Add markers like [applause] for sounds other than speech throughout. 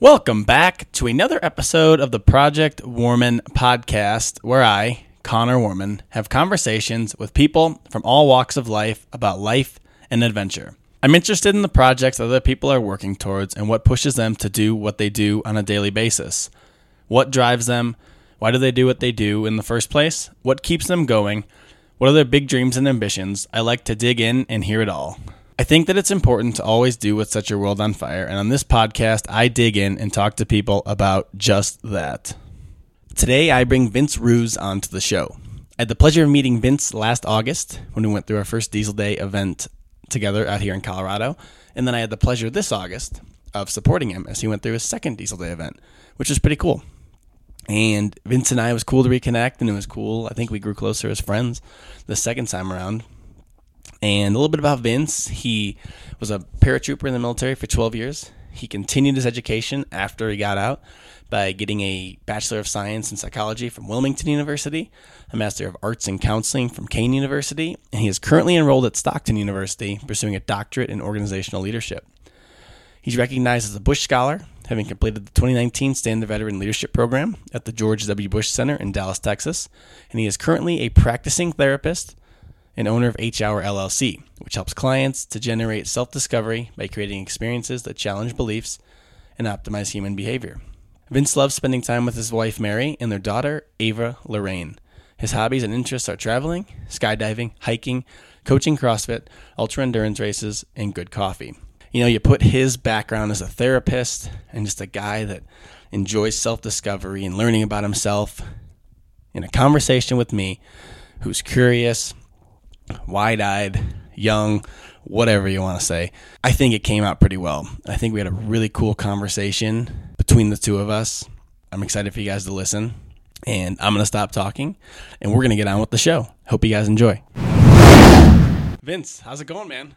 Welcome back to another episode of the Project Warman podcast, where I, Connor Warman, have conversations with people from all walks of life about life and adventure. I'm interested in the projects other people are working towards and what pushes them to do what they do on a daily basis. What drives them? Why do they do what they do in the first place? What keeps them going? What are their big dreams and ambitions? I like to dig in and hear it all. I think that it's important to always do what sets your world on fire, and on this podcast, I dig in and talk to people about just that. Today, I bring Vince Ruiz onto the show. I had the pleasure of meeting Vince last August when we went through our first Diesel Day event together out here in Colorado, and then I had the pleasure this August of supporting him as he went through his second Diesel Day event, which was pretty cool. And Vince and I was cool to reconnect, and it was cool. I think we grew closer as friends the second time around. And a little bit about Vince. He was a paratrooper in the military for 12 years. He continued his education after he got out by getting a Bachelor of Science in Psychology from Wilmington University, a Master of Arts in Counseling from Kean University, and he is currently enrolled at Stockton University, pursuing a doctorate in organizational leadership. He's recognized as a Bush Scholar, having completed the 2019 Stand-To Veteran Leadership Program at the George W. Bush Center in Dallas, Texas, and he is currently a practicing therapist and owner of H Hour LLC, which helps clients to generate self discovery by creating experiences that challenge beliefs and optimize human behavior. Vince loves spending time with his wife Mary and their daughter Ava Lorraine. His hobbies and interests are traveling, skydiving, hiking, coaching CrossFit, ultra endurance races, and good coffee. You know, you put his background as a therapist and just a guy that enjoys self discovery and learning about himself in a conversation with me who's curious, wide eyed, young, whatever you want to say. I think it came out pretty well. I think we had a really cool conversation between the two of us. I'm excited for you guys to listen. And I'm going to stop talking and we're going to get on with the show. Hope you guys enjoy. Vince, how's it going, man?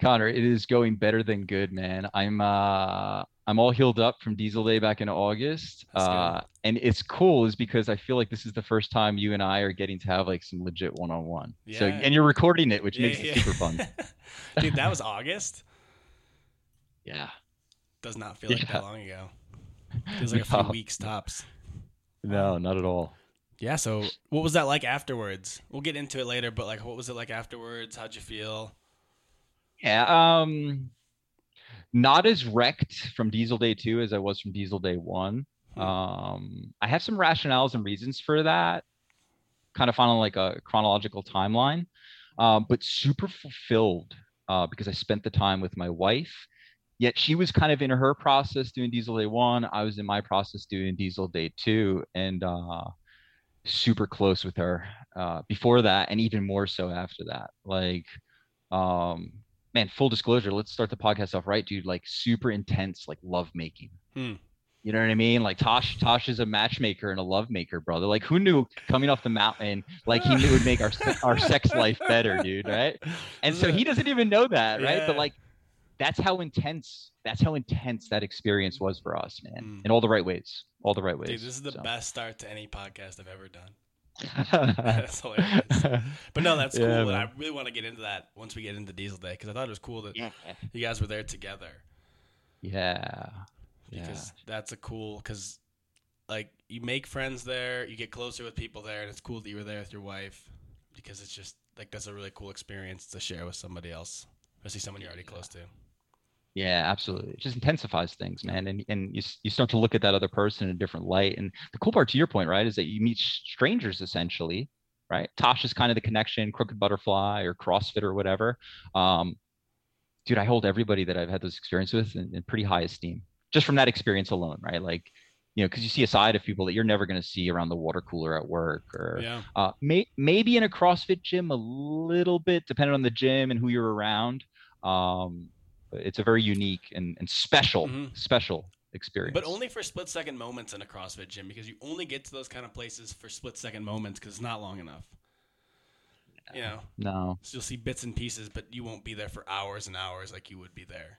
Connor, it is going better than good, man. I'm uh I'm all healed up from Diesel Day back in August. Uh, and it's cool is because I feel like this is the first time you and I are getting to have like some legit one on one. So and you're recording it, which yeah, makes yeah. it super fun. [laughs] Dude, that was August. yeah. Does not feel like yeah. that long ago. Feels like no. a few weeks tops. No, not at all. Yeah. So, what was that like afterwards? We'll get into it later, but like, what was it like afterwards? How'd you feel? Yeah. Um, not as wrecked from Diesel Day 2 as I was from Diesel Day 1. Hmm. Um, I have some rationales and reasons for that, kind of following like a chronological timeline, uh, but super fulfilled uh, because I spent the time with my wife. Yet she was kind of in her process doing Diesel Day 1. I was in my process doing Diesel Day 2. And uh, super close with her uh, before that, and even more so after that. Like, um, man, full disclosure, let's start the podcast off right, dude. Like super intense, like love making. Hmm. You know what I mean? Like Tosh, Tosh is a matchmaker and a love maker, brother. Like who knew coming off the mountain, like he knew it would make our our sex life better, dude, right? And so he doesn't even know that, right? Yeah. But like that's how intense that's how intense that experience was for us, man. Mm. In all the right ways. All the right ways. Dude, this is the so. best start to any podcast I've ever done. [laughs] that's hilarious. But no, that's [laughs] yeah, cool. And I really want to get into that once we get into Diesel Day because I thought it was cool that yeah. you guys were there together. Yeah. Because yeah. that's a cool because like you make friends there, you get closer with people there, and it's cool that you were there with your wife because it's just like that's a really cool experience to share with somebody else, especially someone you're already close to. Yeah, absolutely. It just intensifies things, man. And and you you start to look at that other person in a different light. And the cool part to your point, right, is that you meet strangers essentially, right? Tosh is kind of the connection, crooked butterfly or CrossFit or whatever. Um, dude, I hold everybody that I've had this experience with in, in pretty high esteem, just from that experience alone, right? Like, you know, because you see a side of people that you're never going to see around the water cooler at work, or yeah. uh, may, maybe in a CrossFit gym a little bit, depending on the gym and who you're around. Um, it's a very unique and, and special, mm-hmm. special experience. But only for split second moments in a CrossFit gym because you only get to those kind of places for split second moments because it's not long enough. You know, no. So you'll see bits and pieces, but you won't be there for hours and hours like you would be there.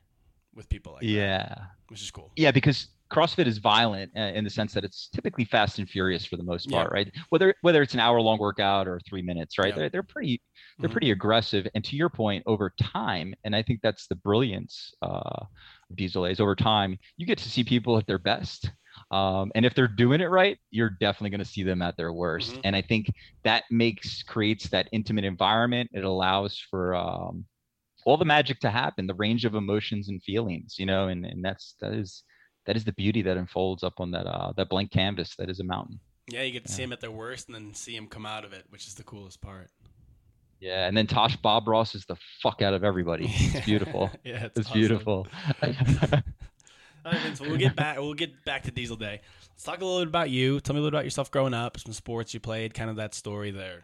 with people like yeah that, which is cool. Yeah, because CrossFit is violent uh, in the sense that it's typically fast and furious for the most part, Yeah. right? Whether whether it's an hour long workout or three minutes, right? Yeah. They're, they're pretty they're Mhm. pretty aggressive. And to your point, over time, and I think that's the brilliance uh, of these A's. Over time, you get to see people at their best. Um, and if they're doing it right, you're definitely going to see them at their worst. Mhm. And I think that makes creates that intimate environment. It allows for um, all the magic to happen, the range of emotions and feelings, you know, and, and that's that is that is the beauty that unfolds up on that uh, that blank canvas that is a mountain. Yeah, you get to see Yeah. them at their worst and then see them come out of it, which is the coolest part. Yeah, and then Tosh Bob Ross is the fuck out of everybody. [laughs] It's beautiful. [laughs] yeah, It's awesome. beautiful. [laughs] All right, Vince, we'll get back. We'll get back to Diesel Day. Let's talk a little bit about you. Tell me a little about yourself growing up, some sports you played, kind of that story there.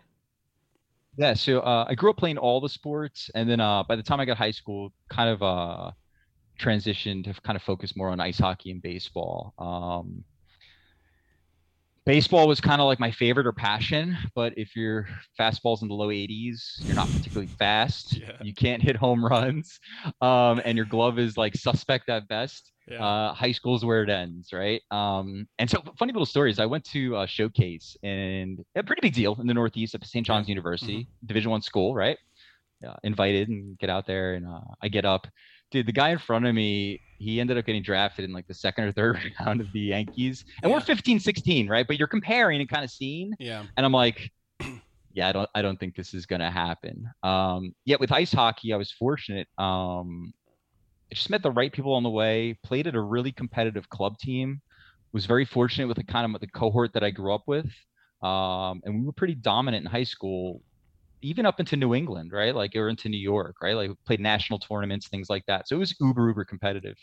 yeah, so uh, I grew up playing all the sports, and then uh, by the time I got high school, kind of uh, transitioned to kind of focus more on ice hockey and baseball. Um, baseball was kind of like my favorite or passion, but if your fastball's in the low 80s, you're not particularly fast. Yeah. You can't hit home runs, um, and your glove is like suspect at best. Yeah. uh, high school is where it ends, right? Um, and so, funny little stories. I went to a showcase and a pretty big deal in the Northeast at St. John's University, Division One school, right? Yeah, invited and get out there, and uh, I get up. Dude, the guy in front of me, he ended up getting drafted in like the second or third [laughs] round of the Yankees, and we're Yeah. 15, 16, right? But you're comparing and kind of seeing, yeah. and I'm like, [clears throat] yeah, I don't, I don't think this is gonna happen. Um, yet with ice hockey, I was fortunate. Um, I just met the right people on the way. Played at a really competitive club team. Was very fortunate with the kind of the cohort that I grew up with, um, and we were pretty dominant in high school, even up into New England, right? Like or into New York, right? Like played national tournaments, things like that. So it was uber uber competitive,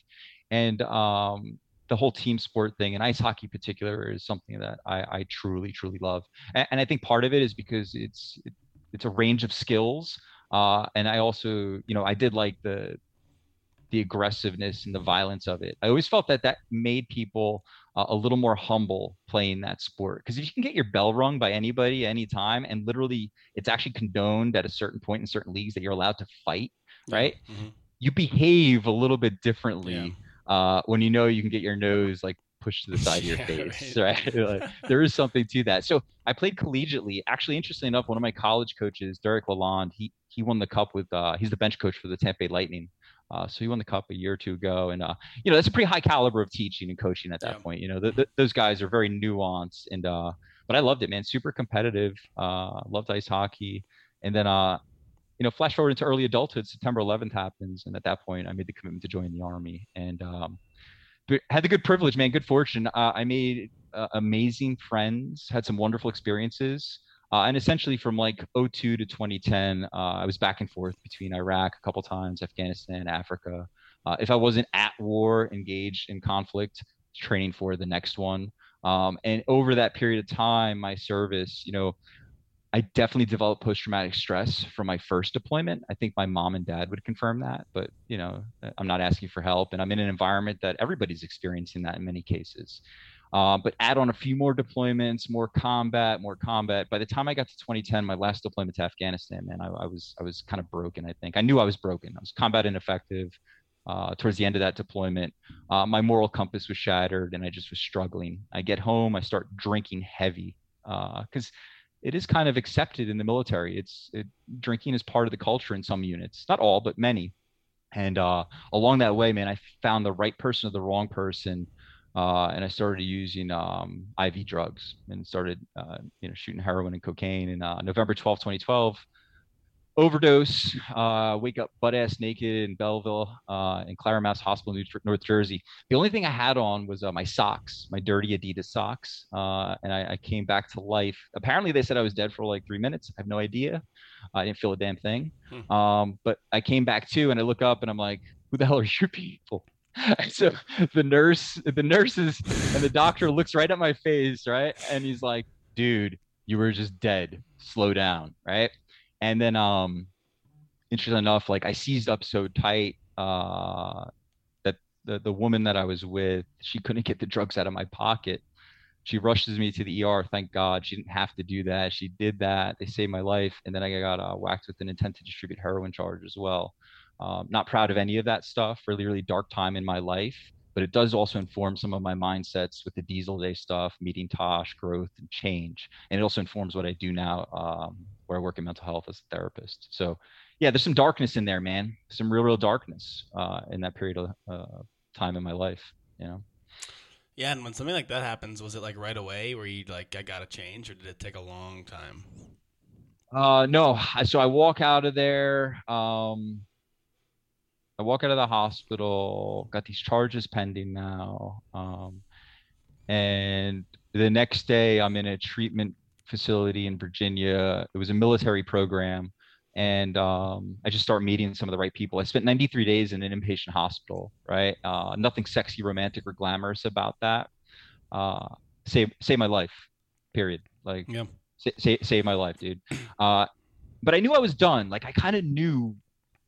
and um, the whole team sport thing and ice hockey in particular is something that I, I truly truly love, and, and I think part of it is because it's it, it's a range of skills, uh, and I also you know I did like the the aggressiveness and the violence of it. I always felt that that made people uh, a little more humble playing that sport because if you can get your bell rung by anybody anytime and literally it's actually condoned at a certain point in certain leagues that you're allowed to fight right? Mhm. you behave a little bit differently uh, when you know you can get your nose like pushed to the side of your [laughs] Yeah, face right. right, [laughs] Like, there is something to that. So i played collegiately. Actually interestingly enough one of my college coaches derek lalonde he he won the cup with uh, he's the bench coach for the tampa bay lightning uh, so he won the cup a year or two ago, and uh, you know that's a pretty high caliber of teaching and coaching at that Yeah. point. You know, th- th- those guys are very nuanced, and uh, but I loved it, man. Super competitive. Uh, loved ice hockey, and then uh, you know, flash forward into early adulthood. September 11th happens, and at that point, I made the commitment to join the army, and um, had the good privilege, man, good fortune. Uh, I made uh, amazing friends, had some wonderful experiences. Uh, and essentially from like 02 to 2010, uh, I was back and forth between Iraq a couple times, Afghanistan, Africa. Uh, if I wasn't at war, engaged in conflict, training for the next one. Um, and over that period of time, my service, you know, I definitely developed post traumatic stress from my first deployment. I think my mom and dad would confirm that, but you know, I'm not asking for help, and I'm in an environment that everybody's experiencing that in many cases. Uh, but add on a few more deployments, more combat, more combat. By the time I got to 2010, my last deployment to Afghanistan, man, I, I was I was kind of broken. I think I knew I was broken. I was combat ineffective. Uh, towards the end of that deployment, uh, my moral compass was shattered, and I just was struggling. I get home, I start drinking heavy because it is kind of accepted in the military. It's it, drinking is part of the culture in some units, not all, but many. And uh, along that way, man, I found the right person or the wrong person, uh, and I started using um, IV drugs and started, uh, you know, shooting heroin and cocaine. In uh, November 12, 2012, overdose, uh, wake up butt ass naked in Belleville, uh, in Clara Maass Hospital, New, North Jersey. The only thing I had on was uh, my socks, my dirty Adidas socks, uh, and I, I came back to life. Apparently, they said I was dead for like three minutes. I have no idea. I didn't feel a damn thing. Hmm. Um, but I came back to, and I look up, and I'm like, "Who the hell are you people?" [laughs] So the nurse, the nurses, and the doctor looks right at my face, right, and he's like, "Dude, you were just dead. Slow down, right?" And then, um, interesting enough, like I seized up so tight uh, that the the woman that I was with, she couldn't get the drugs out of my pocket. She rushes me to the ER. Thank God she didn't have to do that. She did that. They saved my life, and then I got uh, whacked with an intent to distribute heroin charge as well. Um, not proud of any of that stuff. Really, really dark time in my life. But it does also inform some of my mindsets with the Diesel Day stuff, meeting Tosh, growth, and change. And it also informs what I do now, um, where I work in mental health as a therapist. So, yeah, there's some darkness in there, man. Some real, real darkness uh, in that period of uh, time in my life. You know. Yeah, and when something like that happens, was it like right away where you like I gotta change, or did it take a long time? Uh, no. So I walk out of there. Um, I walk out of the hospital. Got these charges pending now. Um, and the next day, I'm in a treatment facility in Virginia. It was a military program and um, I just start meeting some of the right people. I spent 93 days in an inpatient hospital, right? Uh, nothing sexy, romantic, or glamorous about that. Uh, save save my life, period. Like, yeah. save, save my life, dude. Uh, but I knew I was done. Like, I kind of knew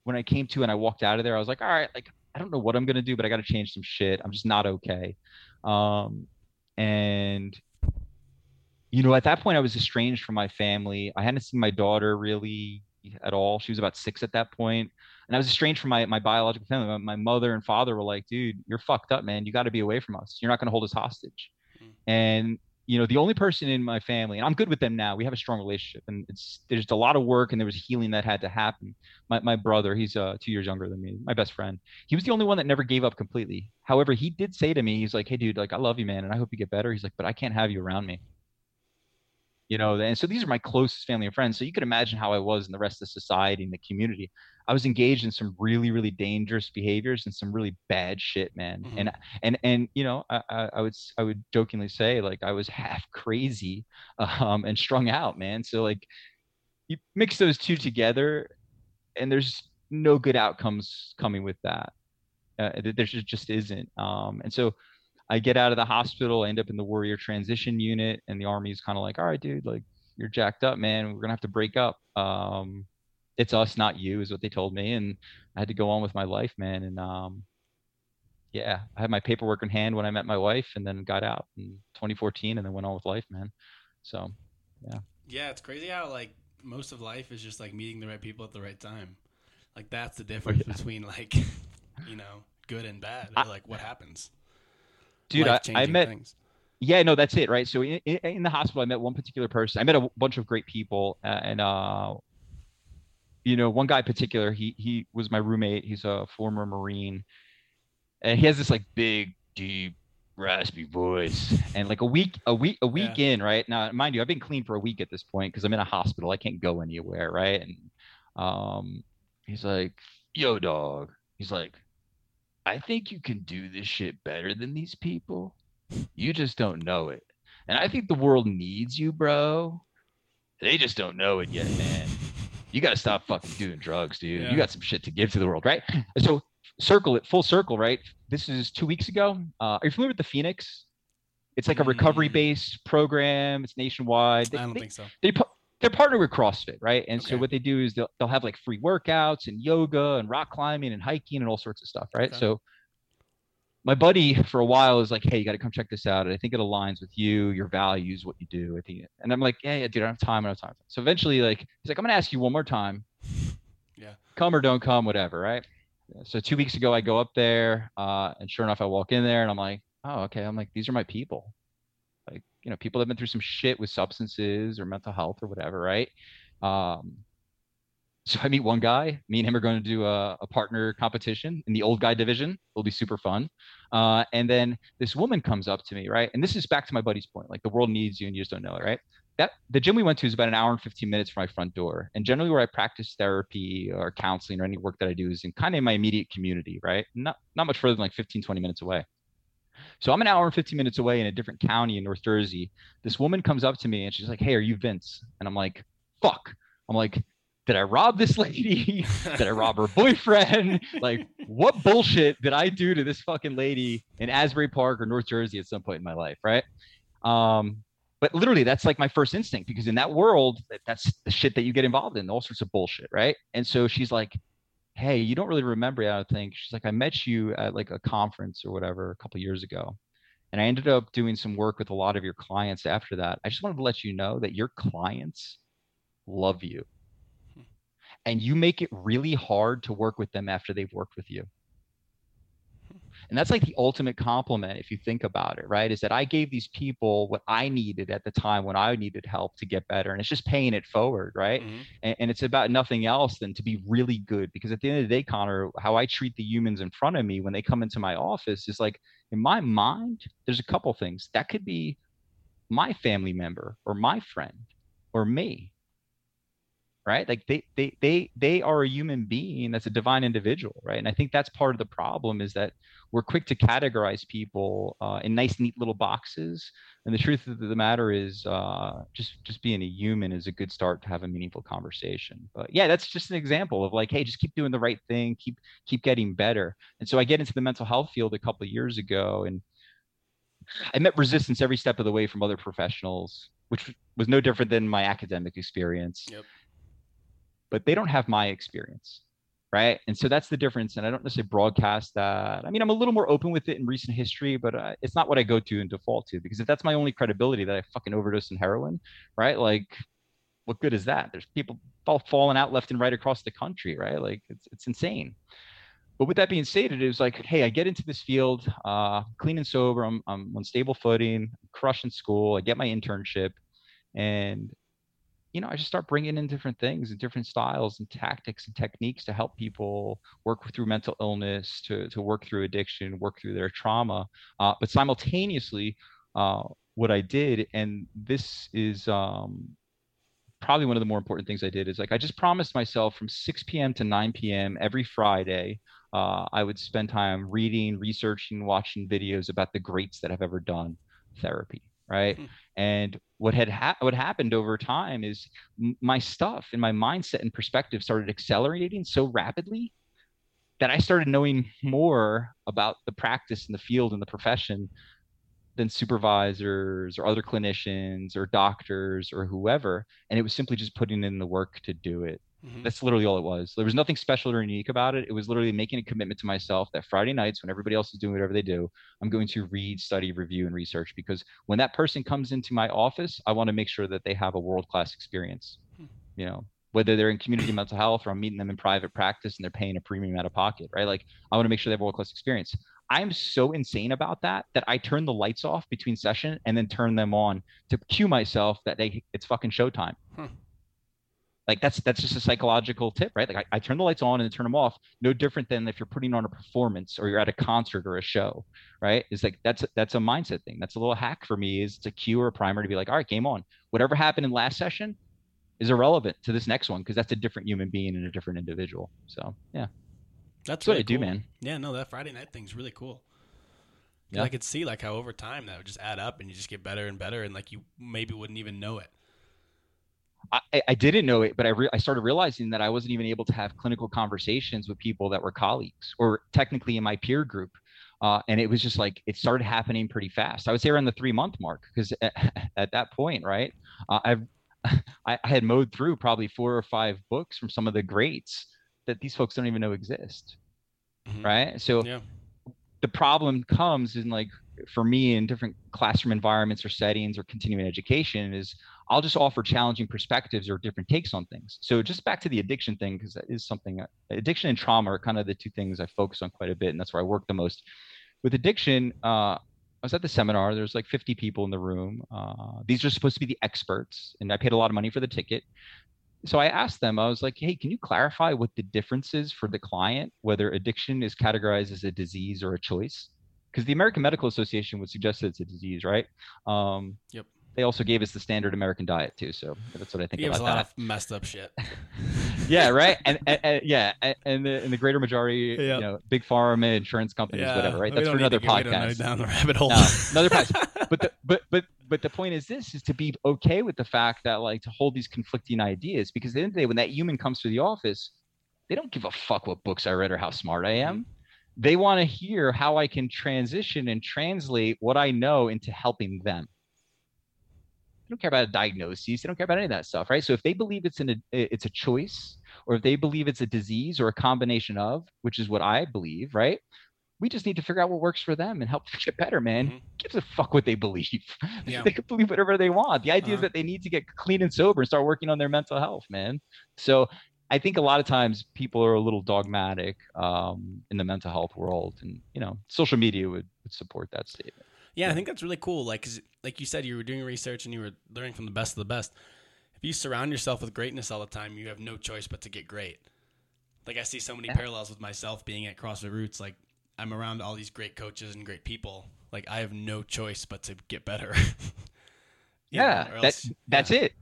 when I came to and I walked out of there. I was like, all right, like I don't know what I'm gonna do, but I got to change some shit. I'm just not okay. Um, and you know, at that point, I was estranged from my family. I hadn't seen my daughter really at all. She was about six at that point, and I was estranged from my my biological family. My, my mother and father were like, "Dude, you're fucked up, man. You got to be away from us. You're not going to hold us hostage." Mm-hmm. And you know, the only person in my family, and I'm good with them now. We have a strong relationship, and it's there's just a lot of work, and there was healing that had to happen. My my brother, he's uh, two years younger than me, my best friend. He was the only one that never gave up completely. However, he did say to me, he's like, "Hey, dude, like I love you, man, and I hope you get better." He's like, "But I can't have you around me." You know and so these are my closest family and friends so you can imagine how i was in the rest of society and the community i was engaged in some really really dangerous behaviors and some really bad shit man mm-hmm. and and and you know I, I would i would jokingly say like i was [laughs] half crazy um and strung out man so like you mix those two together and there's no good outcomes coming with that uh, there just isn't um and so I get out of the hospital, I end up in the warrior transition unit, and the army's kind of like, all right, dude, like you're jacked up, man. We're gonna have to break up. Um, it's us, not you, is what they told me, and I had to go on with my life, man. And um, yeah, I had my paperwork in hand when I met my wife, and then got out in 2014, and then went on with life, man. So, yeah. Yeah, it's crazy how like most of life is just like meeting the right people at the right time. Like that's the difference oh, [laughs] yeah. between like, [laughs] you know, good and bad, like what happens dude I, I, met things. yeah no that's it right? So in, in, the hospital i met one particular person. I met a bunch of great people uh, and uh you know one guy in particular he he was my roommate. He's a former marine. And he has this like big deep raspy voice. And like a week a week a week yeah. in right? Now mind you i've been clean for a week at this point because i'm in a hospital. I can't go anywhere right? And um he's like yo dog. He's like I think you can do this shit better than these people. You just don't know it. And I think the world needs you, bro. They just don't know it yet, man. You got to stop fucking doing drugs, dude. Yeah. You got some shit to give to the world, right? So, circle it, full circle, right? This is two weeks ago. Uh, are you familiar with the Phoenix? It's like a recovery based program. It's nationwide. They, I don't they, think so. They, they're partnered with CrossFit, right? And okay. so what they do is they'll, they'll have like free workouts and yoga and rock climbing and hiking and all sorts of stuff, right? Okay. So my buddy for a while is like, hey, you got to come check this out. And I think it aligns with you, your values, what you do. I think, and I'm like, yeah, yeah, dude, I don't have time. I don't have time. So eventually, like, he's like, I'm gonna ask you one more time. [laughs] Yeah. Come or don't come, whatever, right? So two weeks ago, I go up there, uh, and sure enough, I walk in there, and I'm like, oh, okay. I'm like, these are my people you know people have been through some shit with substances or mental health or whatever right? Um, so i meet one guy me and him are going to do a, a partner competition in the old guy division. It'll be super fun. Uh, and then this woman comes up to me right? And this is back to my buddy's point like the world needs you and you just don't know it right? That the gym we went to is about an hour and 15 minutes from my front door. And generally where i practice therapy or counseling or any work that i do is in kind of my immediate community right? Not not much further than like 15 20 minutes away so I'm an hour and 15 minutes away in a different county in North Jersey. This woman comes up to me and she's like, Hey, are you Vince? And I'm like, Fuck. I'm like, Did I rob this [laughs] lady? did I rob her boyfriend? like, what bullshit did I do to this fucking lady in Asbury Park or North Jersey at some point in my life? Right. Um, but literally that's like my first instinct because in that world that's the shit that you get involved in all sorts of bullshit right and so she's like hey, you don't really remember I don't think. She's like, I met you at like a conference or whatever a couple years ago. And I ended up doing some work with a lot of your clients after that. I just wanted to let you know that your clients love you. Hmm. and you make it really hard to work with them after they've worked with you. And that's like the ultimate compliment if you think about it, right? Is that I gave these people what I needed at the time when I needed help to get better. And it's just paying it forward, right? Mm-hmm. And, and, it's about nothing else than to be really good. Because at the end of the day, Connor, how I treat the humans in front of me when they come into my office is like, in my mind, there's a couple things. That could be my family member or my friend or me right? Like they they they they are a human being that's a divine individual right? And i think that's part of the problem is that we're quick to categorize people uh, in nice neat little boxes. And the truth of the matter is uh, just just being a human is a good start to have a meaningful conversation. But yeah that's just an example of like hey just keep doing the right thing keep keep getting better. And so i get into the mental health field a couple years ago and i met resistance every step of the way from other professionals which was no different than my academic experience. Yep but they don't have my experience right and so that's the difference and i don't necessarily broadcast that i mean i'm a little more open with it in recent history but uh, it's not what i go to and default to because if that's my only credibility that i fucking overdose in heroin right like what good is that there's people all falling out left and right across the country right like it's, it's insane but with that being stated, it was like, hey, I get into this field, uh, clean and sober. I'm, I'm on stable footing, crushing school. I get my internship, and you know, I just start bringing in different things and different styles and tactics and techniques to help people work through mental illness, to, to work through addiction, work through their trauma. Uh, but simultaneously, uh, what I did, and this is um, probably one of the more important things I did, is like I just promised myself from 6 p.m. to 9 p.m. every Friday, uh, I would spend time reading, researching, watching videos about the greats that have ever done therapy right? Mm. And what had ha- what happened over time is m- my stuff and my mindset and perspective started accelerating so rapidly that I started knowing more about the practice and the field and the profession than supervisors or other clinicians or doctors or whoever. And it was simply just putting in the work to do it. Mm-hmm. That's literally all it was. There was nothing special or unique about it. It was literally making a commitment to myself that Friday nights, when everybody else is doing whatever they do, I'm going to read, study, review, and research because when that person comes into my office, I want to make sure that they have a world class experience. Hmm. You know, whether they're in community mental health or I'm meeting them in private practice and they're paying a premium out of pocket, right? Like I want to make sure they have a world class experience. I'm so insane about that that I turn the lights off between session and then turn them on to cue myself that they it's fucking showtime. Hmm like that's that's just a psychological tip right? Like I, I, turn the lights on and turn them off no different than if you're putting on a performance or you're at a concert or a show right? It's like that's that's a mindset thing. That's a little hack for me is it's a cue or a primer to be like all right game on. Whatever happened in last session is irrelevant to this next one because that's a different human being and a different individual. So yeah. That's, really what I cool. do man. Yeah no that friday night thing's really cool. Yeah. I could see like how over time that would just add up and you just get better and better and like you maybe wouldn't even know it I, I didn't know it, but I, re- I started realizing that I wasn't even able to have clinical conversations with people that were colleagues or technically in my peer group. Uh, and it was just like it started happening pretty fast. I would say around the three month mark because at, [laughs] at, that point, right, uh, I've [laughs] I, I had mowed through probably four or five books from some of the greats that these folks don't even know exist, mm-hmm. right? So yeah. the problem comes in like for me in different classroom environments or settings or continuing education is I'll just offer challenging perspectives or different takes on things. So just back to the addiction thing, because that is something uh, addiction and trauma are kind of the two things I focus on quite a bit, and that's where I work the most. With addiction, uh, I was at the seminar. There's like 50 people in the room. Uh, these are supposed to be the experts, and I paid a lot of money for the ticket. So I asked them, I was like, hey, can you clarify what the difference is for the client, whether addiction is categorized as a disease or a choice? Because the American Medical Association would suggest that it's a disease, right? Um, yep they also gave us the standard American diet too. So that's what I think. He about a lot that. of messed up shit. [laughs] yeah, right. And, [laughs] and, and yeah, and the, and the greater majority, yep. you know, big pharma, insurance companies, yeah. whatever. Right. That's for another podcast. down the rabbit hole. No, another podcast. [laughs] but the, but but but the point is this: is to be okay with the fact that like to hold these conflicting ideas because at the end of the day, when that human comes to the office, they don't give a fuck what books I read or how smart I am. They want to hear how I can transition and translate what I know into helping them. They don't care about diagnoses. They don't care about any of that stuff, right? So if they believe it's an it's a choice, or if they believe it's a disease or a combination of, which is what I believe, right? We just need to figure out what works for them and help them get better, man. Mm-hmm. Gives a fuck what they believe. [laughs] Yeah. they can believe whatever they want. The idea uh-huh. is that they need to get clean and sober and start working on their mental health, man. So I think a lot of times people are a little dogmatic um, in the mental health world, and you know, social media would, would support that statement. Yeah, I think that's really cool. Like, 'cause like you said, you were doing research and you were learning from the best of the best. If you surround yourself with greatness all the time, you have no choice but to get great. Like I see so many Yeah. parallels with myself being at CrossFit Roots. Like I'm around all these great coaches and great people. Like I have no choice but to get better. [laughs] Know, yeah, that, else- that's yeah. it.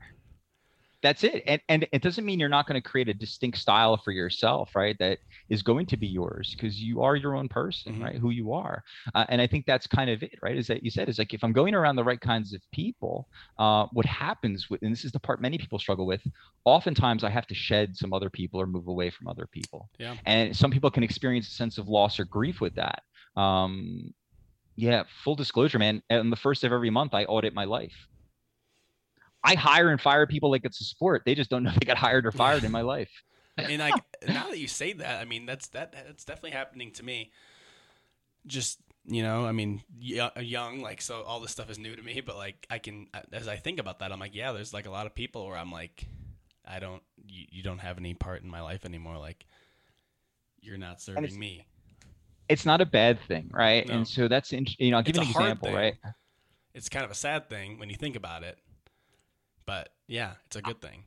That's it. And and it doesn't mean you're not going to create a distinct style for yourself, right? That is going to be yours because you are your own person, Mhm. right? Who you are. Uh, and I think that's kind of it, right? Is that you said is like if I'm going around the right kinds of people, uh, what happens with and this is the part many people struggle with. Oftentimes, I have to shed some other people or move away from other people. Yeah. And some people can experience a sense of loss or grief with that. Um, yeah, full disclosure, man. On the first of every month, I audit my life. I hire and fire people like it's a sport. They just don't know they got hired or fired in my life. [laughs] and like now that you say that, I mean that's that that's definitely happening to me. Just you know, I mean, y- uh, young, like so, all this stuff is new to me. But like, I can uh, as I think about that, I'm like, yeah, there's like a lot of people where I'm like, I don't, you, you don't have any part in my life anymore. Like, you're not serving me. It's not a bad thing, right? No. And so that's you know, I'll give It's you an example, thing. right? It's kind of a sad thing when you think about it, but yeah, it's a good thing.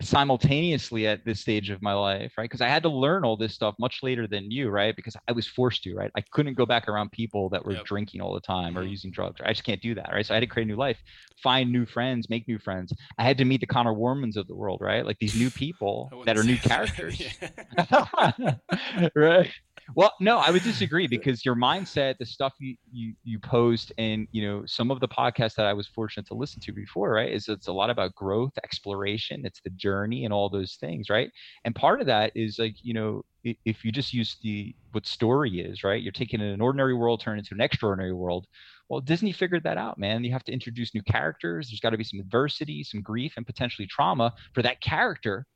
simultaneously at this stage of my life, right? Because I had to learn all this stuff much later than you, right? Because I was forced to, right? I couldn't go back around people that were Yep. drinking all the time or Mhm. using drugs. I just can't do that, right? So I had to create a new life, find new friends, make new friends. I had to meet the Connor Warmans of the world, right? Like these new people [laughs] that are new that. [laughs] characters. [laughs] Right. Well, no, I would disagree [laughs] because your mindset, the stuff you, you you post, and you know some of the podcasts that I was fortunate to listen to before, right, is it's a lot about growth, exploration, it's the journey, and all those things, right? And part of that is like you know if you just use the what story is, right, you're taking an ordinary world, turn it into an extraordinary world. Well, Disney figured that out, man. You have to introduce new characters. There's got to be some adversity, some grief, and potentially trauma for that character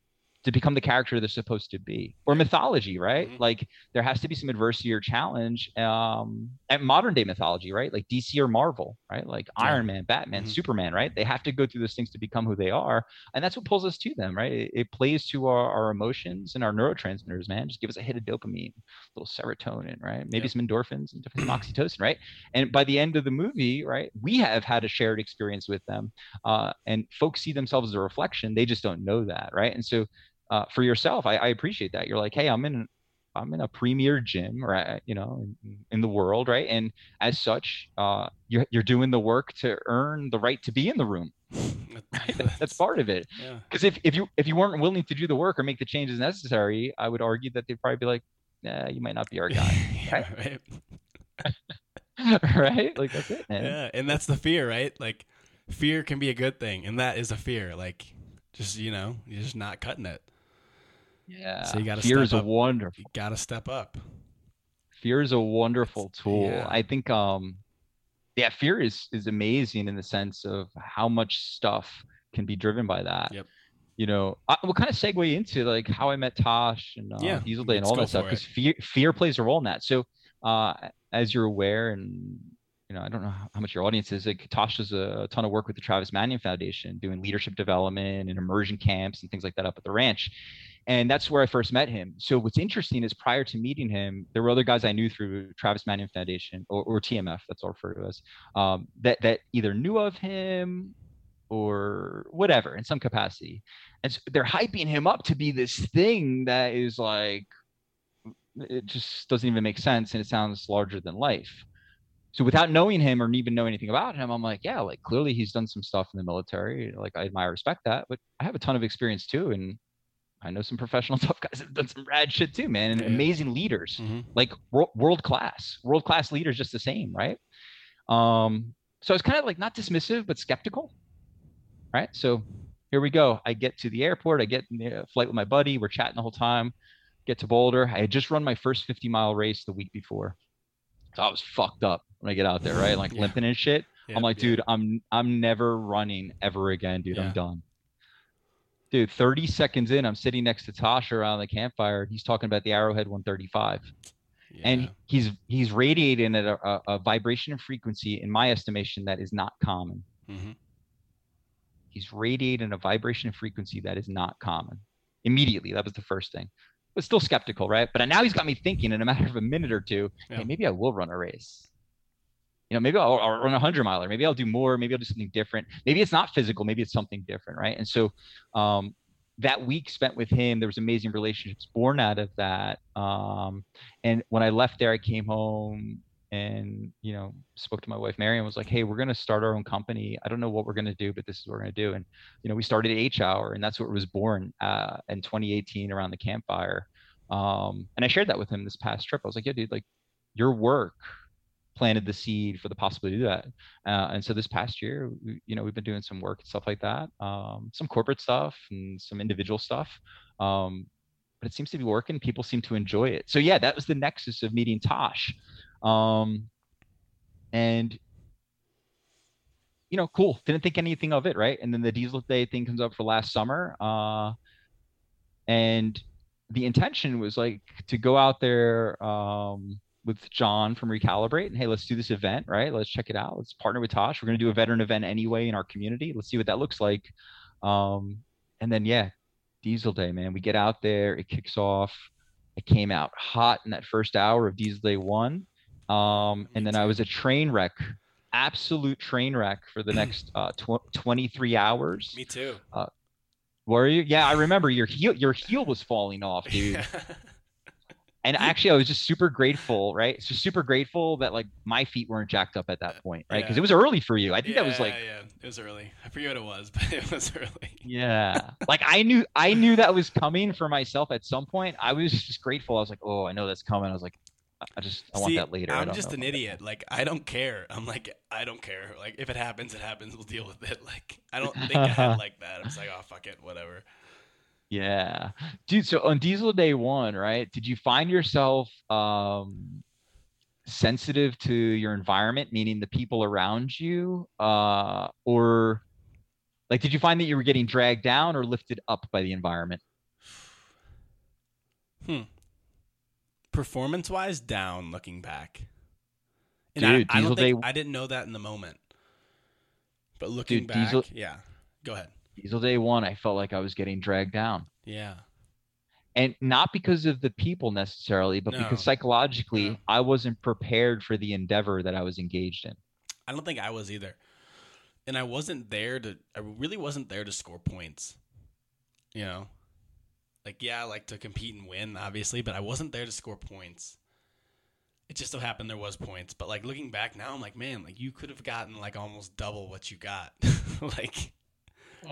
to become the character they're supposed to be. Or mythology right? Mhm. like there has to be some adversity or challenge um at modern day mythology right? Like dc or marvel right? Like Yeah. iron man batman Mhm. superman right? They have to go through those things to become who they are. And that's what pulls us to them right? It, it plays to our, our emotions and our neurotransmitters man. Just give us a hit of dopamine a little serotonin right? Maybe Yep. some endorphins and some oxytocin right? And by the end of the movie right we have had a shared experience with them uh, and folks see themselves as a reflection. They just don't know that right? And so uh, for yourself I, I appreciate that you're like hey i'm in i'm in a premier gym right you know in, in the world right and as such uh, you're, you're doing the work to earn the right to be in the room [laughs] right? that's part of it Yeah. because if, if you if you weren't willing to do the work or make the changes necessary i would argue that they'd probably be like nah, you might not be our [laughs] guy yeah, right. [laughs] right like that's it man Yeah, and that's the fear, right? Like, fear can be a good thing, and that is a fear. Like, just you know, you're just not cutting it. Yeah So you gotta fear step is a up. wonderful You gotta step up. fear is a wonderful tool yeah. i think um yeah fear is is amazing in the sense of how much stuff can be driven by that Yep. you know I, we'll kind of segue into like how i met tosh and uh, Yeah, and all that stuff because fear fear plays a role in that so uh as you're aware and you know, I don't know how much your audience is. Like Tosh does a ton of work with the Travis Manion Foundation, doing leadership development and immersion camps and things like that up at the ranch and that's where I first met him. So what's interesting is prior to meeting him, there were other guys I knew through Travis Manion Foundation or, or TMF, that's all referred to as, um, that that either knew of him or whatever in some capacity, and so they're hyping him up to be this thing that is like it just doesn't even make sense and it sounds larger than life. So without knowing him or even knowing anything about him, I'm like, yeah, like clearly he's done some stuff in the military. Like I admire, respect that, but I have a ton of experience too, and I know some professional [laughs] tough guys that have done some rad shit too, man, and Yeah. amazing leaders, Mhm. like wor- world class, world class leaders, just the same, right? Um, so I was kind of like not dismissive, but skeptical, right? So here we go. I get to the airport. I get in the flight with my buddy. We're chatting the whole time. Get to Boulder. I had just run my first 50 mile race the week before, so I was fucked up when I get out there, right? Like [laughs] Yeah. limping and shit. Yeah, I'm like, dude, I'm I'm never running ever again, dude. I'm done. Dude, 30 seconds in, I'm sitting next to Tosh around the campfire. He's talking about the Arrowhead 135, Yeah. and he's he's radiating at a, a, a vibration and frequency, in my estimation, that is not common. Mhm. He's radiating a vibration and frequency that is not common. immediately. That was the first thing. But still skeptical, right? But now he's got me thinking in a matter of a minute or two, yeah. hey, maybe I will run a race. You know, maybe I'll, I'll run a hundred miler. Maybe I'll do more. Maybe I'll do something different. Maybe it's not physical. Maybe it's something different, right? And so, um, that week spent with him, there was amazing relationships born out of that. Um, and when I left there, I came home and you know spoke to my wife Mary and was like, "Hey, we're going to start our own company. I don't know what we're going to do, but this is what we're going to do." And you know, we started H Hour, and that's what was born uh, in 2018 around the campfire. Um, and I shared that with him this past trip. I was like, "Yeah, dude, like your work planted the seed for the possibility to do that." Uh, and so this past year, we, you know, we've been doing some work and stuff like that, um, some corporate stuff and some individual stuff. Um, but it seems to be working. People seem to enjoy it. So yeah, that was the nexus of meeting Tosh. Um, and you know, cool. Didn't think anything of it, right? And then the Diesel Day thing comes up for last summer, uh, and the intention was like to go out there um, with John from Recalibrate and hey, let's do this event, right? Let's check it out. Let's partner with Tosh. We're going to do a veteran event anyway in our community. Let's see what that looks like. Um, and then yeah, Diesel Day, man. We get out there. It kicks off. I came out hot in that first hour of Diesel Day one. Um, and then I was a train wreck, absolute train wreck for the next uh, tw- 23 hours. Me too. Uh, were you? Yeah, I remember your heel. Your heel was falling off, dude. [laughs] and actually, I was just super grateful, right? Just super grateful that like my feet weren't jacked up at that uh, point, right? Because yeah. it was early for you. I think yeah, that was like, yeah, it was early. I forget what it was, [laughs] but it was early. Yeah, like I knew, I knew that was coming for myself at some point. I was just grateful. I was like, oh, I know that's coming. I was like, I just I See, want that later. I'm just an idiot. Like I don't care. I'm like I don't care. Like if it happens, it happens. We'll deal with it. [laughs] Like I don't think ahead [laughs] like that. I'm just like oh fuck it, whatever. Yeah, dude. So on Diesel Day One, right? Did you find yourself um, sensitive to your environment, meaning the people around you, uh, or like did you find that you were getting dragged down or lifted up by the environment? Hmm performance wise down looking back. And Dude, I, I don't think Day... I didn't know that in the moment. But looking Dude, back, Diesel... yeah. Go ahead. Diesel Day one, I felt like I was getting dragged down. Yeah. And not because of the people necessarily, but no. because psychologically no. I wasn't prepared for the endeavor that I was engaged in. I don't think I was either. And I wasn't there to I really wasn't there to score points. You know? Like, yeah, I like to compete and win, obviously, but I wasn't there to score points. It just so happened there was points, but like looking back now, I'm like, man, like you could have gotten like almost double what you got, [laughs] like,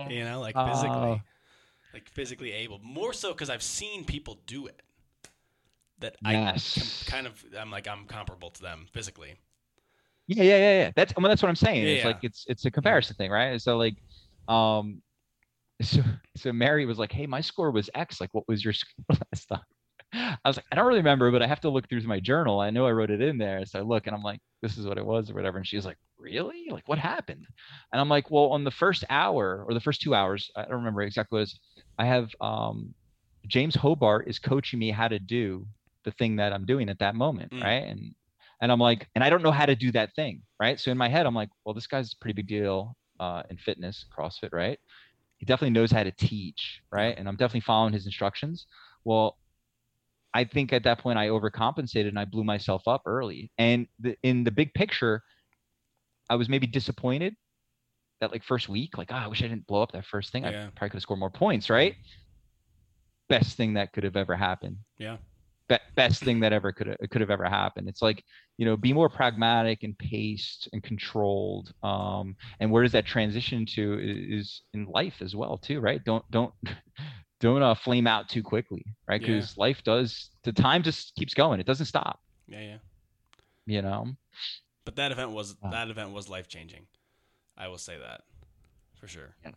you know, like physically, uh, like physically able. More so because I've seen people do it. That yes. I kind of, I'm like, I'm comparable to them physically. Yeah, yeah, yeah, yeah. That's, I mean, that's what I'm saying. Yeah, it's yeah. like it's it's a comparison thing, right? So like, um, [laughs] so so Mary was like, "Hey, my score was X. Like, what was your score last [laughs] time?" I was like, "I don't really remember, but I have to look through my journal. I know I wrote it in there." So I look and I'm like, "This is what it was, or whatever." And she's like, "Really? Like, what happened?" And I'm like, "Well, on the first hour or the first two hours, I don't remember exactly what it was. I have um, James Hobart is coaching me how to do the thing that I'm doing at that moment, mm. right? And and I'm like, and I don't know how to do that thing, right? So in my head, I'm like, well, this guy's a pretty big deal uh, in fitness, CrossFit, right? he definitely knows how to teach, right? And I'm definitely following his instructions. Well, I think at that point I overcompensated and I blew myself up early. And the, in the big picture, I was maybe disappointed that like first week, like, oh, I wish I didn't blow up that first thing. Yeah. I probably could have scored more points, right? Best thing that could have ever happened. Yeah be- best thing that ever could have, could have ever happened. It's like you know, be more pragmatic and paced and controlled. Um, and where does that transition to is in life as well too, right? Don't don't [laughs] don't uh, flame out too quickly, right? Because yeah. life does the time just keeps going; it doesn't stop. Yeah, yeah. You know. But that event was that event was life changing. I will say that for sure. Yeah.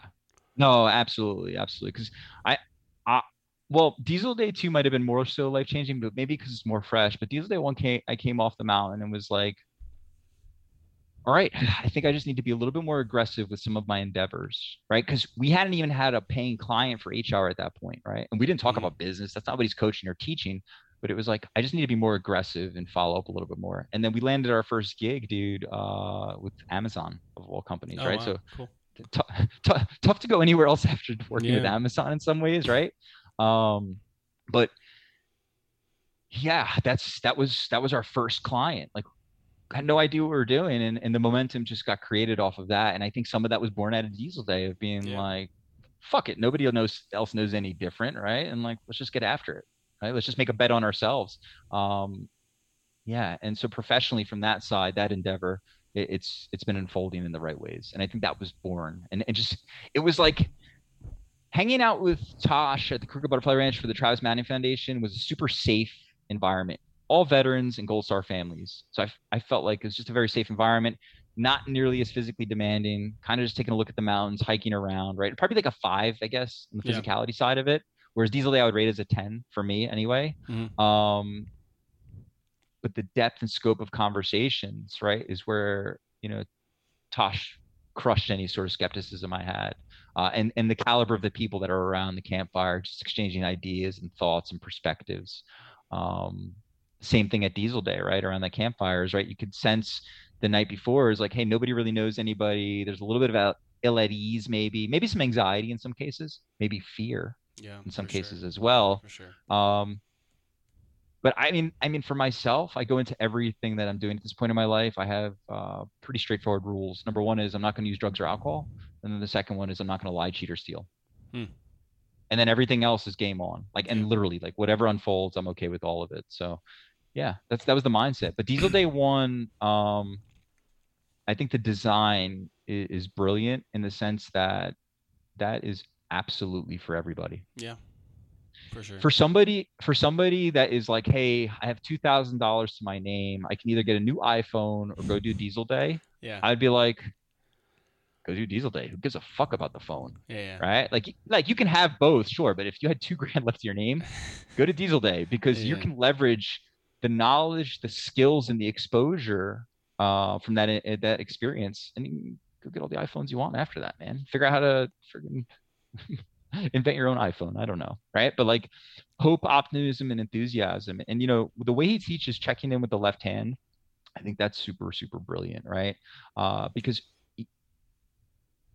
No, absolutely, absolutely. Because I, I, well, Diesel Day two might have been more so life changing, but maybe because it's more fresh. But Diesel Day one came, I came off the mountain and was like, all right, [sighs] I think I just need to be a little bit more aggressive with some of my endeavors, right? Because we hadn't even had a paying client for H Hour at that point, right? And we didn't talk mm-hmm. about business. That's not what he's coaching or teaching. But it was like I just need to be more aggressive and follow up a little bit more. And then we landed our first gig, dude, uh, with Amazon of all companies, oh, right? Wow. So cool. T- t- [laughs] tough to go anywhere else [laughs] after working yeah. with Amazon in some ways, right? Um, but yeah, that's that was that was our first client. Like had no idea what we were doing and, and the momentum just got created off of that. And I think some of that was born out of Diesel Day of being yeah. like, fuck it, nobody knows else knows any different, right? And like let's just get after it. Right. Let's just make a bet on ourselves. Um yeah. And so professionally from that side, that endeavor, it, it's it's been unfolding in the right ways. And I think that was born. And and just it was like hanging out with Tosh at the Crooked Butterfly Ranch for the Travis Manion Foundation was a super safe environment. All veterans and Gold Star families. So I, I felt like it was just a very safe environment, not nearly as physically demanding, kind of just taking a look at the mountains, hiking around, right? Probably like a five, I guess, on the physicality yeah. side of it. Whereas Diesel Day I would rate as a 10 for me anyway. Mm-hmm. Um, but the depth and scope of conversations, right, is where, you know, Tosh crushed any sort of skepticism I had. Uh, and, and the caliber of the people that are around the campfire, just exchanging ideas and thoughts and perspectives. Um, same thing at Diesel Day, right? Around the campfires, right? You could sense the night before is like, hey, nobody really knows anybody. There's a little bit of ill at ease, maybe, maybe some anxiety in some cases, maybe fear yeah, in some cases sure. as well. For sure. Um, but I mean, I mean, for myself, I go into everything that I'm doing at this point in my life. I have uh, pretty straightforward rules. Number one is I'm not going to use drugs or alcohol, and then the second one is I'm not going to lie, cheat, or steal. Hmm and then everything else is game on. Like and literally like whatever unfolds, I'm okay with all of it. So yeah, that's that was the mindset. But Diesel Day One, um, I think the design is, is brilliant in the sense that that is absolutely for everybody. Yeah. For sure. For somebody for somebody that is like, hey, I have two thousand dollars to my name. I can either get a new iPhone or go do Diesel Day. Yeah. I'd be like, go do Diesel Day. Who gives a fuck about the phone? Yeah. Right? Like, like you can have both, sure. But if you had two [laughs] grand left to your name, go to Diesel Day because yeah, you can leverage the knowledge, the skills, and the exposure uh, from that uh, that experience, and you go get all the iPhones you want after that, man. Figure out how to [laughs] invent your own iPhone. I don't know, right? But like hope, optimism, and enthusiasm, and you know the way he teaches checking in with the left hand. I think that's super, super brilliant, right? Uh, because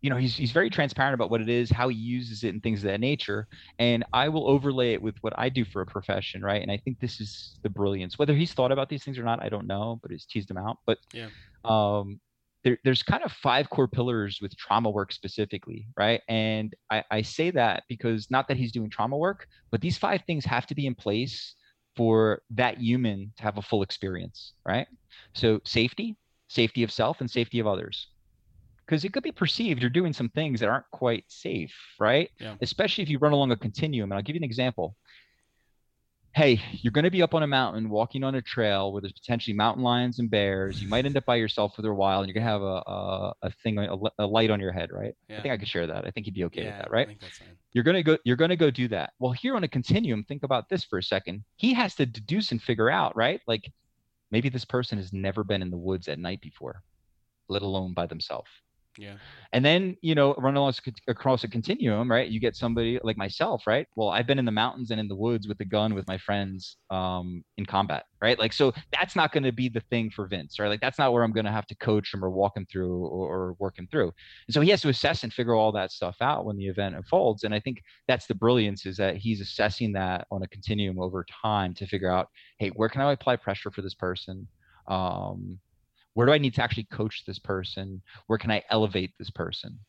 you know he's he's very transparent about what it is how he uses it and things of that nature and i will overlay it with what i do for a profession right and i think this is the brilliance whether he's thought about these things or not i don't know but he's teased them out but yeah um there, there's kind of five core pillars with trauma work specifically right and I, I say that because not that he's doing trauma work but these five things have to be in place for that human to have a full experience right so safety safety of self and safety of others because it could be perceived you're doing some things that aren't quite safe, right? Yeah. Especially if you run along a continuum. And I'll give you an example. Hey, you're going to be up on a mountain walking on a trail where there's potentially mountain lions and bears. You might end up by yourself for a while and you're going to have a, a, a thing, a, a, light on your head, right? Yeah. I think I could share that. I think you'd be okay yeah, with that, right? fine. You're going to go, you're going to go do that. Well, here on a continuum, think about this for a second. He has to deduce and figure out, right? Like maybe this person has never been in the woods at night before, let alone by themselves yeah. And then, you know, run along across a continuum, right? You get somebody like myself, right? Well, I've been in the mountains and in the woods with a gun with my friends um, in combat, right? Like, so that's not going to be the thing for Vince, right? Like, that's not where I'm going to have to coach him or walk him through or, or work him through. And so he has to assess and figure all that stuff out when the event unfolds. And I think that's the brilliance is that he's assessing that on a continuum over time to figure out, hey, where can I apply pressure for this person? Um, where do i need to actually coach this person? Where can i elevate this person?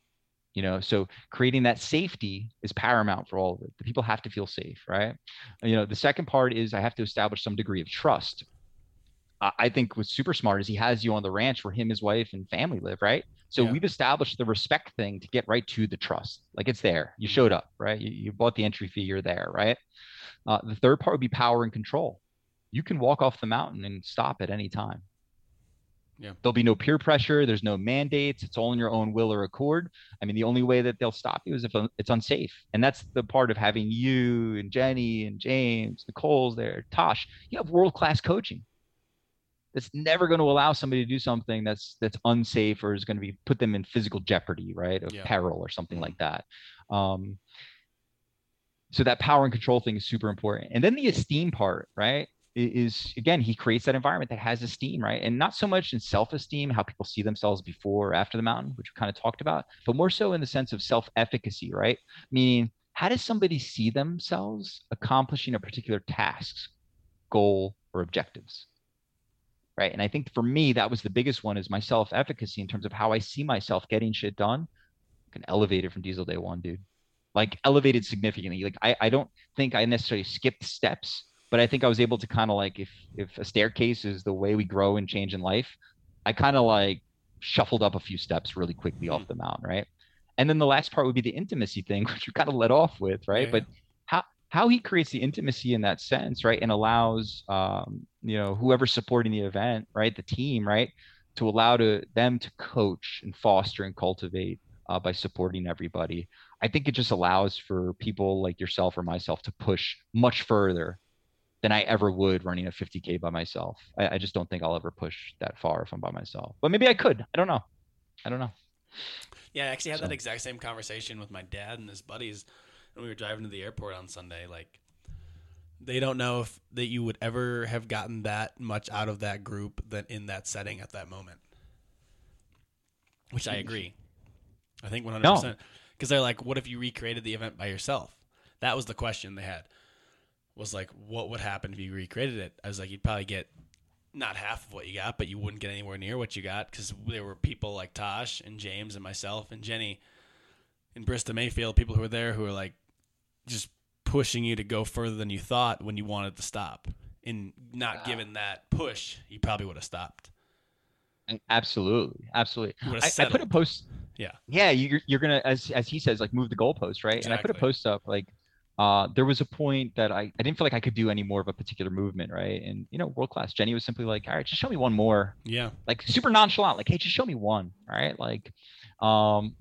You know so creating that safety is paramount for all of it. The people have to feel safe right? You know the second part is i have to establish some degree of trust. I think what's super smart is he has you on the ranch where him his wife and family live right? So yeah. we've established the respect thing to get right to the trust. Like it's there. You showed up right? You, you bought the entry fee you're there right? Uh, the third part would be power and control. You can walk off the mountain and stop at any time yeah. There'll be no peer pressure. There's no mandates. It's all in your own will or accord. I mean, the only way that they'll stop you is if it's unsafe. And that's the part of having you and Jenny and James, Nicole's there, Tosh. You have world class coaching. That's never going to allow somebody to do something that's that's unsafe or is going to be put them in physical jeopardy, right, of yeah. peril or something mm-hmm. like that. Um, so that power and control thing is super important. And then the esteem part, right? Is again he creates that environment that has esteem right and not so much in self-esteem how people see themselves before or after the mountain which we kind of talked about but more so in the sense of self-efficacy right meaning how does somebody see themselves accomplishing a particular task, goal, or objectives? Right. And I think for me, that was the biggest one is my self efficacy in terms of how I see myself getting shit done. Can elevate it from diesel day one, dude. Like elevated significantly. Like I, I don't think I necessarily skipped steps, but I think I was able to kind of like if if a staircase is the way we grow and change in life, I kind of like shuffled up a few steps really quickly mm-hmm. off the mountain, right? And then the last part would be the intimacy thing, [laughs] which we kind of let off with, right? Yeah, but how how he creates the intimacy in that sense, right, and allows um, you know whoever supporting the event, right, the team, right, to allow to them to coach and foster and cultivate uh, by supporting everybody. I think it just allows for people like yourself or myself to push much further than I ever would running a 50k by myself. I, I just don't think I'll ever push that far if I'm by myself. But maybe I could. I don't know. I don't know. Yeah, I actually had so. that exact same conversation with my dad and his buddies when we were driving to the airport on Sunday. Like, they don't know if that you would ever have gotten that much out of that group than in that setting at that moment. Which I agree. I think 100%. Because no. they're like, what if you recreated the event by yourself? That was the question they had. Was like, what would happen if you recreated it? I was like, you'd probably get not half of what you got, but you wouldn't get anywhere near what you got because there were people like Tosh and James and myself and Jenny in Bristol Mayfield, people who were there who were like just pushing you to go further than you thought when you wanted to stop. And not wow. given that push, you probably would have stopped. Absolutely, absolutely. I, I, put a post. Yeah, yeah. You're you're gonna as as he says like move the goalpost, right? Exactly. And I put a post up like uh, there was a point that I, I didn't feel like I could do any more of a particular movement, right? And you know, world class Jenny was simply like, all right, just show me one more. Yeah. Like super nonchalant, like, hey, just show me one. All right. Like, um,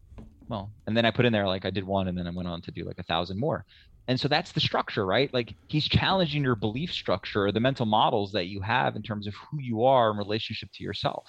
well, and then I put in there like I did one and then I went on to do like a thousand more. And so that's the structure, right? Like he's challenging your belief structure the mental models that you have in terms of who you are in relationship to yourself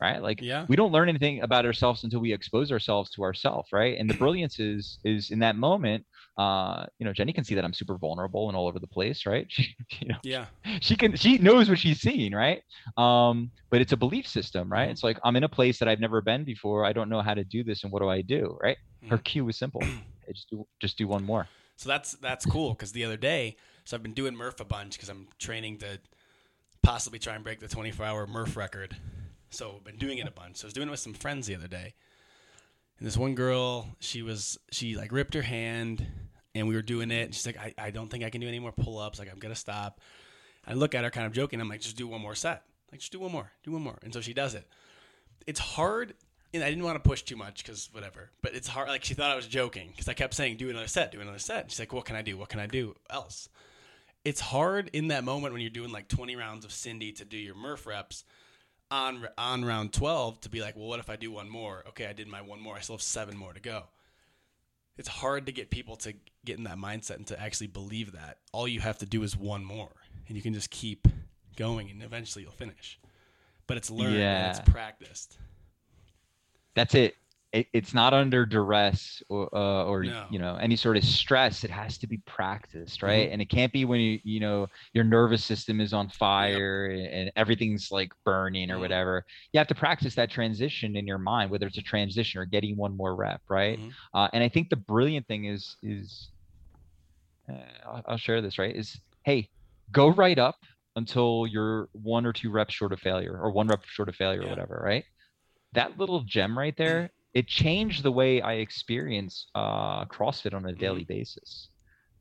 right like yeah. we don't learn anything about ourselves until we expose ourselves to ourselves right and the brilliance is is in that moment uh you know jenny can see that i'm super vulnerable and all over the place right [laughs] she, you know yeah she can she knows what she's seeing right um but it's a belief system right mm-hmm. it's like i'm in a place that i've never been before i don't know how to do this and what do i do right mm-hmm. her cue is simple [clears throat] just do just do one more so that's that's cool because the other day so i've been doing murph a bunch because i'm training to possibly try and break the 24 hour murph record so I've been doing it a bunch. So I was doing it with some friends the other day. And this one girl, she was she like ripped her hand and we were doing it. And she's like, I, I don't think I can do any more pull ups. Like I'm gonna stop. I look at her kind of joking. I'm like, just do one more set. Like just do one more, do one more. And so she does it. It's hard and I didn't want to push too much because whatever. But it's hard. Like she thought I was joking because I kept saying, "Do another set, do another set." She's like, "What can I do? What can I do else?" It's hard in that moment when you're doing like 20 rounds of Cindy to do your Murph reps on on round 12 to be like, well, what if I do one more? Okay, I did my one more. I still have seven more to go. It's hard to get people to get in that mindset and to actually believe that. All you have to do is one more, and you can just keep going, and eventually you'll finish. But it's learned yeah. and it's practiced. That's it it, it's not under duress or, uh, or no. you know any sort of stress it has to be practiced right mm-hmm. and it can't be when you you know your nervous system is on fire yep. and everything's like burning or mm-hmm. whatever you have to practice that transition in your mind whether it's a transition or getting one more rep right mm-hmm. uh, and i think the brilliant thing is is uh, I'll, I'll share this right is hey go right up until you're one or two reps short of failure or one rep short of failure yeah. or whatever right that little gem right there it changed the way I experience uh, CrossFit on a daily mm-hmm. basis.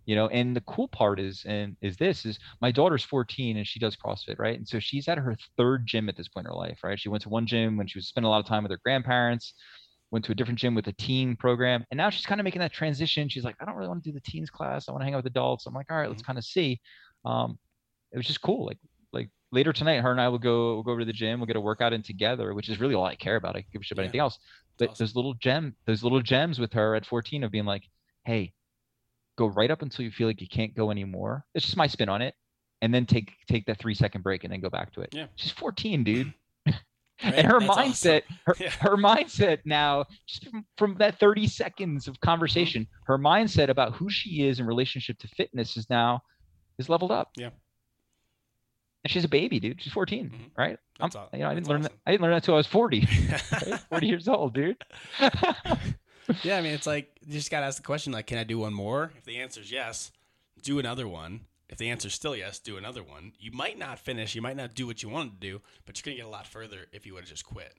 You know, and the cool part is, and is this is my daughter's 14 and she does CrossFit, right? And so she's at her third gym at this point in her life, right? She went to one gym when she was spending a lot of time with her grandparents, went to a different gym with a teen program, and now she's kind of making that transition. She's like, I don't really want to do the teens class. I want to hang out with adults. I'm like, all right, let's mm-hmm. kind of see. Um, it was just cool. Like later tonight, her and I will go we'll go over to the gym. We'll get a workout in together, which is really all I care about. I give a shit about yeah. anything else. But awesome. those little gem, those little gems with her at 14 of being like, hey, go right up until you feel like you can't go anymore. It's just my spin on it, and then take take that three second break and then go back to it. Yeah, she's 14, dude. [laughs] Right? and her That's mindset awesome. her, [laughs] yeah. her mindset now just from, from, that 30 seconds of conversation mm-hmm. her mindset about who she is in relationship to fitness is now is leveled up yeah and she's a baby, dude. She's 14, mm-hmm. right? you know, I didn't learn awesome. that. I didn't learn that until I was 40. [laughs] right? 40 years old, dude. [laughs] yeah, I mean, it's like you just gotta ask the question, like, can I do one more? If the answer is yes, do another one. If the answer is still yes, do another one. You might not finish, you might not do what you wanted to do, but you're gonna get a lot further if you would have just quit.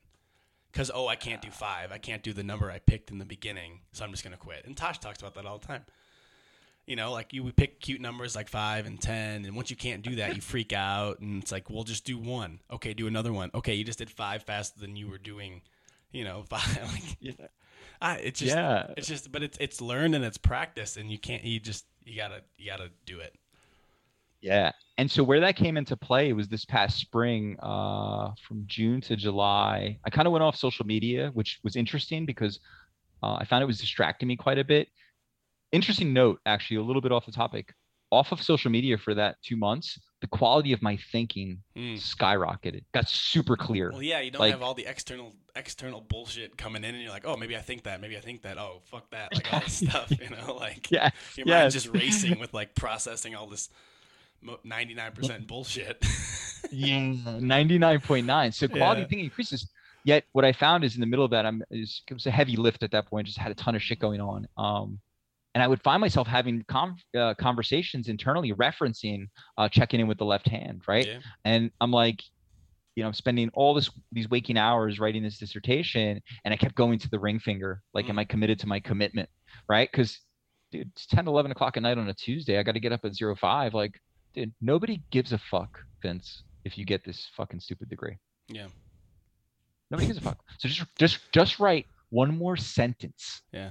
Because oh, I can't do five, I can't do the number I picked in the beginning, so I'm just gonna quit. And Tosh talks about that all the time. You know, like you would pick cute numbers like five and ten, and once you can't do that, you [laughs] freak out, and it's like, we'll just do one. Okay, do another one. Okay, you just did five faster than you were doing, you know, [laughs] five. Like, Yeah. I, it's just, Yeah. it's just, but it's it's learned and it's practice, and you can't, you just, you gotta, you gotta do it. Yeah. And so where that came into play was this past spring, uh, from June to July. I kind of went off social media, which was interesting because uh, I found it was distracting me quite a bit. Interesting note, actually, a little bit off the topic. Off of social media for that two months, the quality of my thinking Hmm. skyrocketed. Got super clear. Well, yeah, you don't Like- have all the external external bullshit coming in, and you're like, oh, maybe I think that, maybe I think that. Oh, fuck that, like all this [laughs] stuff, you know, like Yeah. your yes. mind's just racing [laughs] with like processing all this ninety nine percent bullshit. yeah [laughs] 99.9 so quality Yeah. thinking increases yet what i found is in the middle of that i'm is, it was a heavy lift at that point just had a ton of shit going on um and i would find myself having com- uh, conversations internally referencing uh, checking in with the left hand right? Yeah. and i'm like you know i'm spending all this these waking hours writing this dissertation and i kept going to the ring finger. Like am Mm. i committed to my commitment right? Because dude it's 10 11 o'clock at night on a tuesday. I got to get up at zero five. Like dude nobody gives a fuck vince if you get this fucking stupid degree. Yeah. nobody gives a fuck. So just just just write one more sentence. Yeah.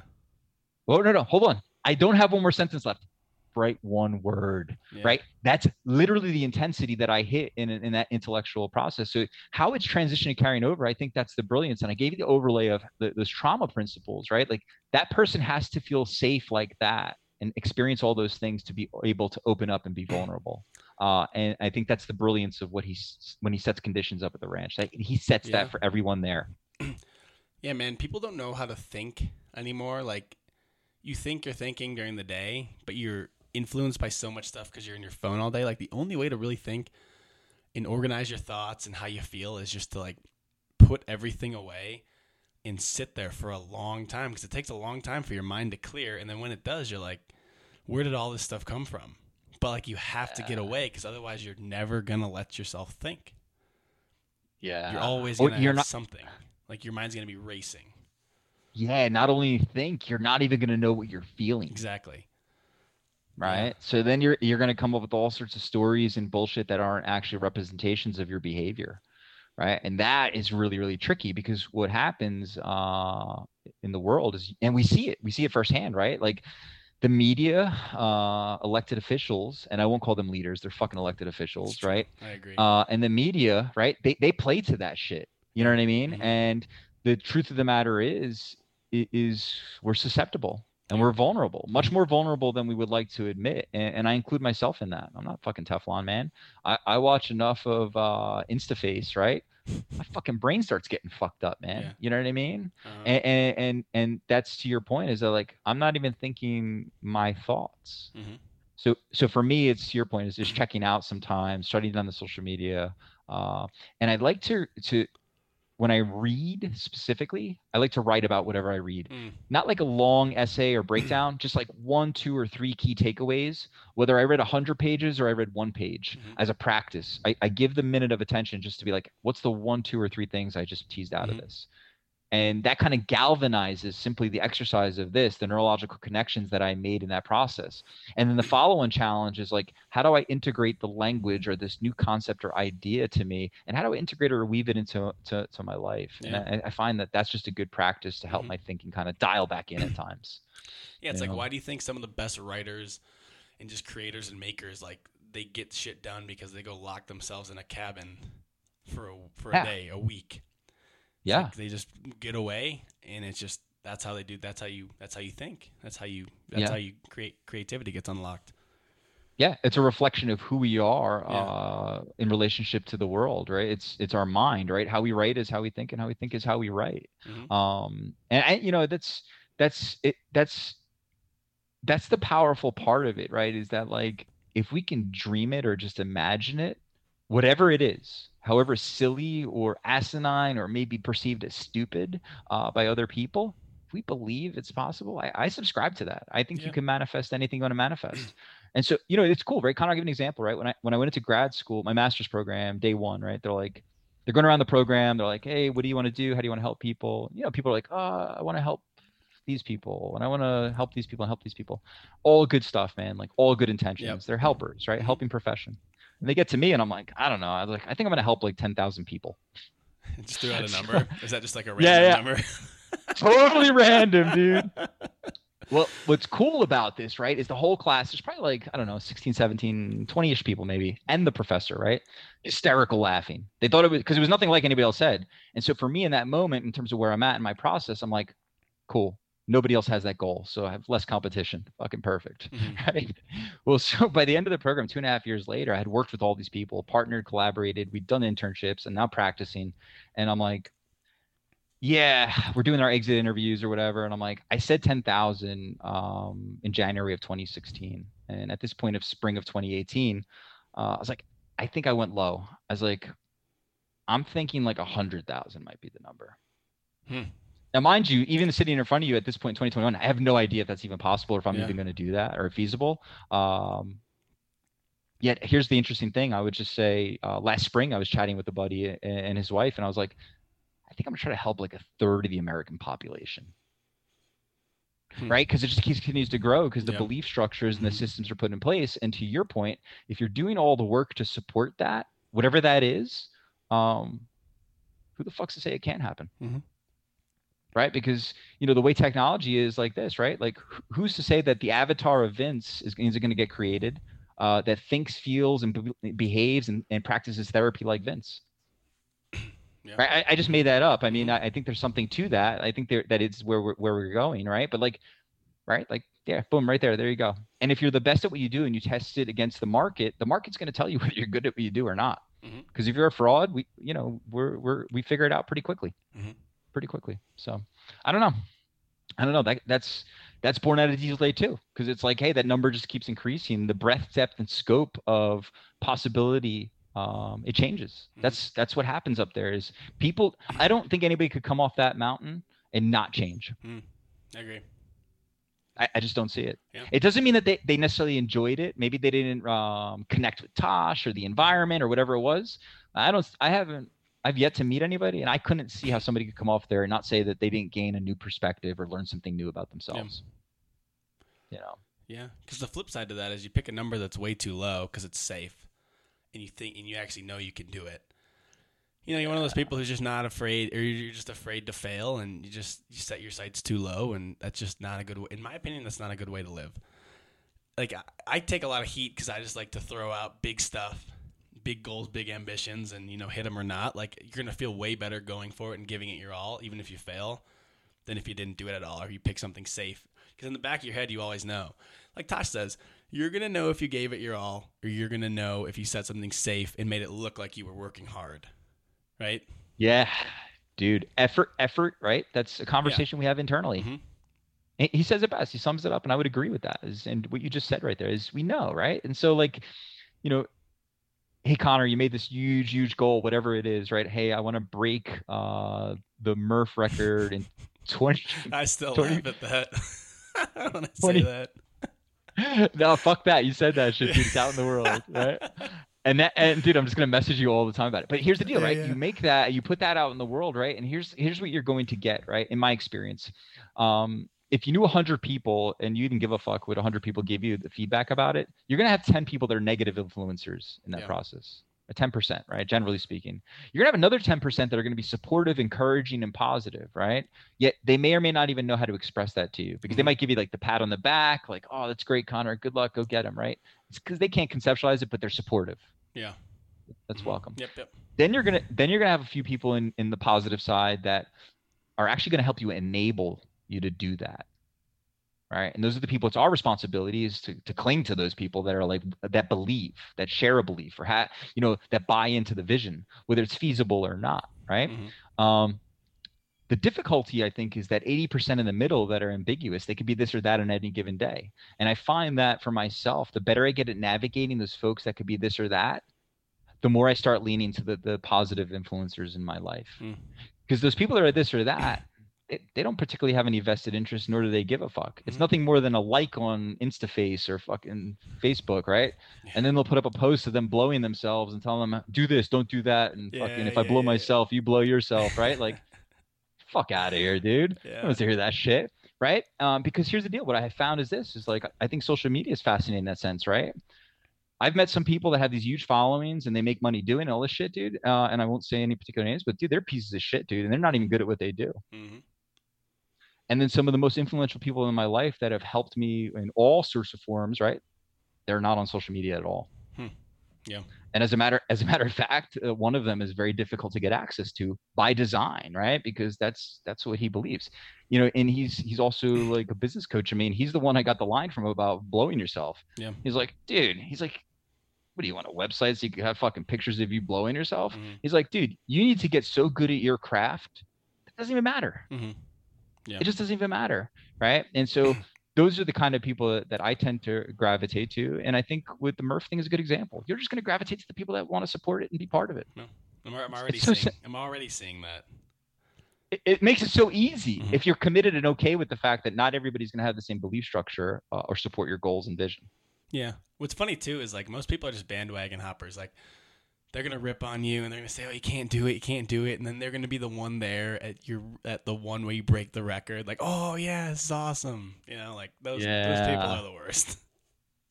oh no no hold on i don't have one more sentence left. Write one word Yeah. right? That's literally the intensity that i hit in, in that intellectual process. So how it's transitioning carrying over i think that's the brilliance. And i gave you the overlay of the, those trauma principles right? Like that person has to feel safe like that and experience all those things to be able to open up and be vulnerable. Uh, and i think that's the brilliance of what he's when he sets conditions up at the ranch. Like he sets Yeah. that for everyone there. [clears throat] Yeah, man, people don't know how to think anymore. Like, you think you're thinking during the day, but you're influenced by so much stuff because you're in your phone all day. Like, the only way to really think and organize your thoughts and how you feel is just to, like, put everything away and sit there for a long time because it takes a long time for your mind to clear. And then when it does, you're like, where did all this stuff come from? But, like, you have to get away because otherwise you're never going to let yourself think. yeah You're always going to you're have not- something. Like, your mind's going to be racing. Yeah not only think you're not even going to know what you're feeling Exactly. right so then you're you're going to come up with all sorts of stories and bullshit that aren't actually representations of your behavior right and that is really really tricky because what happens uh in the world is and we see it we see it firsthand right like the media uh elected officials and i won't call them leaders they're fucking elected officials right I agree. uh, and the media, right? They they play to that shit. You know what I mean? Mhm. And the truth of the matter is, is we're susceptible and we're vulnerable, much more vulnerable than we would like to admit. And, and I include myself in that. I'm not fucking Teflon, man. I, I watch enough of uh, InstaFace, right? [laughs] My fucking brain starts getting fucked up, man. Yeah. You know what I mean? Uh-huh. And, and and and that's to your point. Is that like I'm not even thinking my thoughts. Mhm. So so for me, it's to your point is just checking out sometimes, shutting down the social media, uh, and I'd like to to when I read specifically, I like to write about whatever I read. Mm. Not like a long essay or breakdown, just like one, two, or three key takeaways. Whether I read hundred pages or I read one page Mhm. as a practice, I, I give the minute of attention just to be like, what's the one, two, or three things I just teased out Mhm. of this? And that kind of galvanizes simply the exercise of this, the neurological connections that I made in that process. And then the follow on challenge is like, how do I integrate the language or this new concept or idea to me? And how do I integrate or weave it into to, to my life? Yeah. And I, I find that that's just a good practice to help Mhm. my thinking kind of dial back in at times. Yeah, it's you like know? why do you think some of the best writers and just creators and makers like they get shit done because they go lock themselves in a cabin for a for a Yeah. day, a week. Yeah. like they just get away and it's just that's how they do that's how you that's how you think. That's how you that's Yeah. how you create creativity gets unlocked. yeah it's a reflection of who we are Yeah. uh, in relationship to the world right it's it's our mind right how we write is how we think and how we think is how we write Mhm. um and I, you know that's that's it that's that's the powerful part of it right is that like if we can dream it or just imagine it whatever it is however silly or asinine or maybe perceived as stupid uh, by other people if we believe it's possible, I, I subscribe to that. I think Yeah. you can manifest anything you want to manifest. And so, you know, it's cool, right? Connor, I'll give an example, right? When I when I went into grad school, my master's program, day one, right? They're like, they're going around the program. They're like, hey, what do you want to do? How do you want to help people? You know, people are like, oh, I want to help these people and I want to help these people and help these people. All good stuff, man. Like all good intentions. They're helpers, right? Helping profession. And they get to me and I'm like, I don't know. I was like, I think I'm gonna help like ten thousand people. [laughs] just threw out a number. Is that just like a random Yeah, yeah. number? [laughs] totally random, dude. [laughs] Well, what's cool about this, right, is the whole class, there's probably like, I don't know, 16, 17, 20 ish people maybe, and the professor, right? Hysterical laughing. They thought it was because it was nothing like anybody else said. And so for me in that moment, in terms of where I'm at in my process, I'm like, cool. Nobody else has that goal. So I have less competition. Fucking perfect. Mhm. [laughs] Right. Well, so [laughs] by the end of the program, two and a half years later, I had worked with all these people, partnered, collaborated, we'd done internships and now practicing. And I'm like, yeah, [sighs] we're doing our exit interviews or whatever. And I'm like, I said 10,000 um, in January of 2016. And at this point of spring of 2018, uh, I was like, I think I went low. I was like, I'm thinking like 100,000 might be the number. Hmm. Now, mind you, even sitting in front of you at this point in 2021, I have no idea if that's even possible or if I'm Yeah. even going to do that or feasible. Um, yet, here's the interesting thing. I would just say uh, last spring, I was chatting with a buddy a- and his wife, and I was like, I think I'm going to try to help like a third of the American population. Hmm. Right, because it just keeps continues to grow because the Yeah. belief structures and the Mhm. systems are put in place. And to your point, if you're doing all the work to support that, whatever that is, um, who the fuck's to say it can't happen? Mhm. Right, because you know the way technology is like this, right? Like, who's to say that the avatar of Vince is, is going to get created uh, that thinks, feels, and be- behaves and, and practices therapy like Vince? Yeah. Right, I, I just made that up. I mean, Mhm. I, I think there's something to that. I think there that it's where we're where we're going, right? But like, right, like, yeah, boom, right there, there you go. And if you're the best at what you do and you test it against the market, the market's going to tell you [laughs] whether you're good at what you do or not. Mhm. Because if you're a fraud, we, you know, we're we're we figure it out pretty quickly, Mhm. Pretty quickly. So, I don't know, I don't know. That that's that's born out of Diesel Day too, because it's like, hey, that number just keeps increasing. The breadth, depth, and scope of possibility um, it changes. Mhm. That's that's what happens up there. Is people? I don't think anybody could come off that mountain and not change. I agree. I, I just don't see it. Yeah. It doesn't mean that they, they necessarily enjoyed it. Maybe they didn't um, connect with Tosh or the environment or whatever it was. I don't. I haven't. I've yet to meet anybody, and I couldn't see how somebody could come off there and not say that they didn't gain a new perspective or learn something new about themselves. You know. Yeah, because the flip side to that is you pick a number that's way too low because it's safe, and you think and you actually know you can do it. You know, you're one of those people who's just not afraid, or you're just afraid to fail, and you just you set your sights too low, and that's just not a good. way. In my opinion, that's not a good way to live. Like I, I take a lot of heat because I just like to throw out big stuff, big goals, big ambitions, and you know, hit them or not. Like you're gonna feel way better going for it and giving it your all, even if you fail, than if you didn't do it at all or you pick something safe. Because in the back of your head, you always know like Tosh says, you're gonna know if you gave it your all, or you're gonna know if you set something safe and made it look like you were working hard, right? Yeah, dude. Effort, effort. Right. That's a conversation we have internally. Mhm. He- He says it best. He sums it up, and I would agree with that. Is and what you just said right there is we know, right? And so like, you know, hey Connor, you made this huge, huge goal, whatever it is, right? Hey, I want to break uh, the Murph record in twenty. [laughs] I still Twenty- laugh at that when [laughs] I say Twenty- that. [laughs] no, fuck that. You said that shit, dude. It's out in the world, right? And that, and dude, I'm just gonna message you all the time about it. But here's the deal, Yeah, right? yeah. You make that, you put that out in the world, right? And here's here's what you're going to get, right? In my experience, um, if you knew 100 people and you didn't give a fuck what 100 people give you the feedback about it, you're gonna have 10 people that are negative influencers in that Yeah. process. A 10%, right? Generally speaking, you're gonna have another 10% that are gonna be supportive, encouraging, and positive, right? Yet they may or may not even know how to express that to you because they Mhm. might give you like the pat on the back, like, "Oh, that's great, Connor. Good luck. Go get him." Right? It's because they can't conceptualize it, but they're supportive. Yeah. That's Mhm. welcome. Yep. Yep. Then you're gonna then you're gonna have a few people in in the positive side that are actually gonna help you enable you to do that. Right. And those are the people, it's our responsibility is to, to cling to those people that are like that believe, that share a belief or ha- you know, that buy into the vision, whether it's feasible or not. Right. Mhm. Um, the difficulty, I think, is that 80% in the middle that are ambiguous, they could be this or that on any given day. And I find that for myself, the better I get at navigating those folks that could be this or that, the more I start leaning to the, the positive influencers in my life. Mm. Because those people that are this or that, they don't particularly have any vested interest, nor do they give a fuck. It's Mhm. nothing more than a like on InstaFace or fucking Facebook, right? Yeah. And then they'll put up a post of them blowing themselves and tell them, do this, don't do that, and fucking Yeah, if I blow yeah. myself, you blow yourself, right? Like, [laughs] fuck out of here, dude. I Yeah. don't want to hear that shit, right? Um, because here's the deal: what I have found is this: is like I think social media is fascinating in that sense, right? I've met some people that have these huge followings and they make money doing all this shit, dude. Uh, and I won't say any particular names, but dude, they're pieces of shit, dude, and they're not even good at what they do. Mhm. And then some of the most influential people in my life that have helped me in all sorts of forms right? They're not on social media at all. Hmm. Yeah. And as a matter as a matter of fact, uh, one of them is very difficult to get access to by design, right? Because that's that's what he believes, you know. And he's he's also [laughs] like a business coach. I mean, he's the one I got the line from about blowing yourself. Yeah. He's like, dude. He's like, what do you want a website so you can have fucking pictures of you blowing yourself? Mhm. He's like, dude, you need to get so good at your craft. It doesn't even matter. Mhm. Yeah. It just doesn't even matter, right? And so [clears throat] those are the kind of people that, that I tend to gravitate to. And I think with the Murph thing is a good example. You're just going to gravitate to the people that want to support it and be part of it. I'm, I'm already seeing. I'm already seeing that. It, it makes it so easy Mhm. if you're committed and okay with the fact that not everybody's going to have the same belief structure uh, or support your goals and vision. Yeah. What's funny too is like most people are just bandwagon hoppers. Like they're gonna rip on you and they're gonna say, "Oh, you can't do it, you can't do it," and then they're gonna be the one there at your at the one where you break the record. Like, "Oh yeah, this is awesome." You know, like those those people are the worst. [laughs]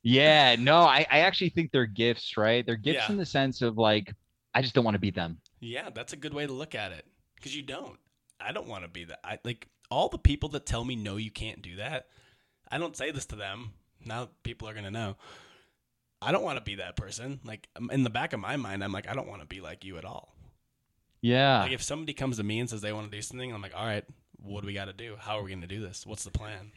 Yeah, no, I, I actually think they're gifts, right? They're gifts Yeah. in the sense of like, I just don't want to be them. Yeah, that's a good way to look at it because you don't. I don't want to be that. I like all the people that tell me no, you can't do that. I don't say this to them. Now people are gonna know. I don't want to be that person. Like um, in the back of my mind, I'm like, I don't want to be like you at all. Yeah. Like if somebody comes to me and says they want to do something, I'm like, all right, what do we got to do? How are we going to do this? What's the plan?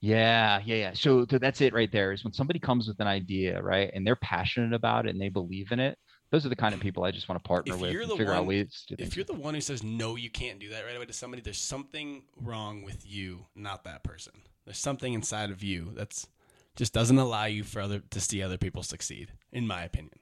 Yeah, yeah, yeah. So, so that's it right there is when somebody comes with an idea, right? And they're passionate about it and they believe in it. Those are the kind of people I just want to partner If with and figure out ways to do If you're the one who says no, you can't do that right away to somebody, there's something wrong with you, not that person. There's something inside of you that's just doesn't allow you for other to see other people succeed, in my opinion.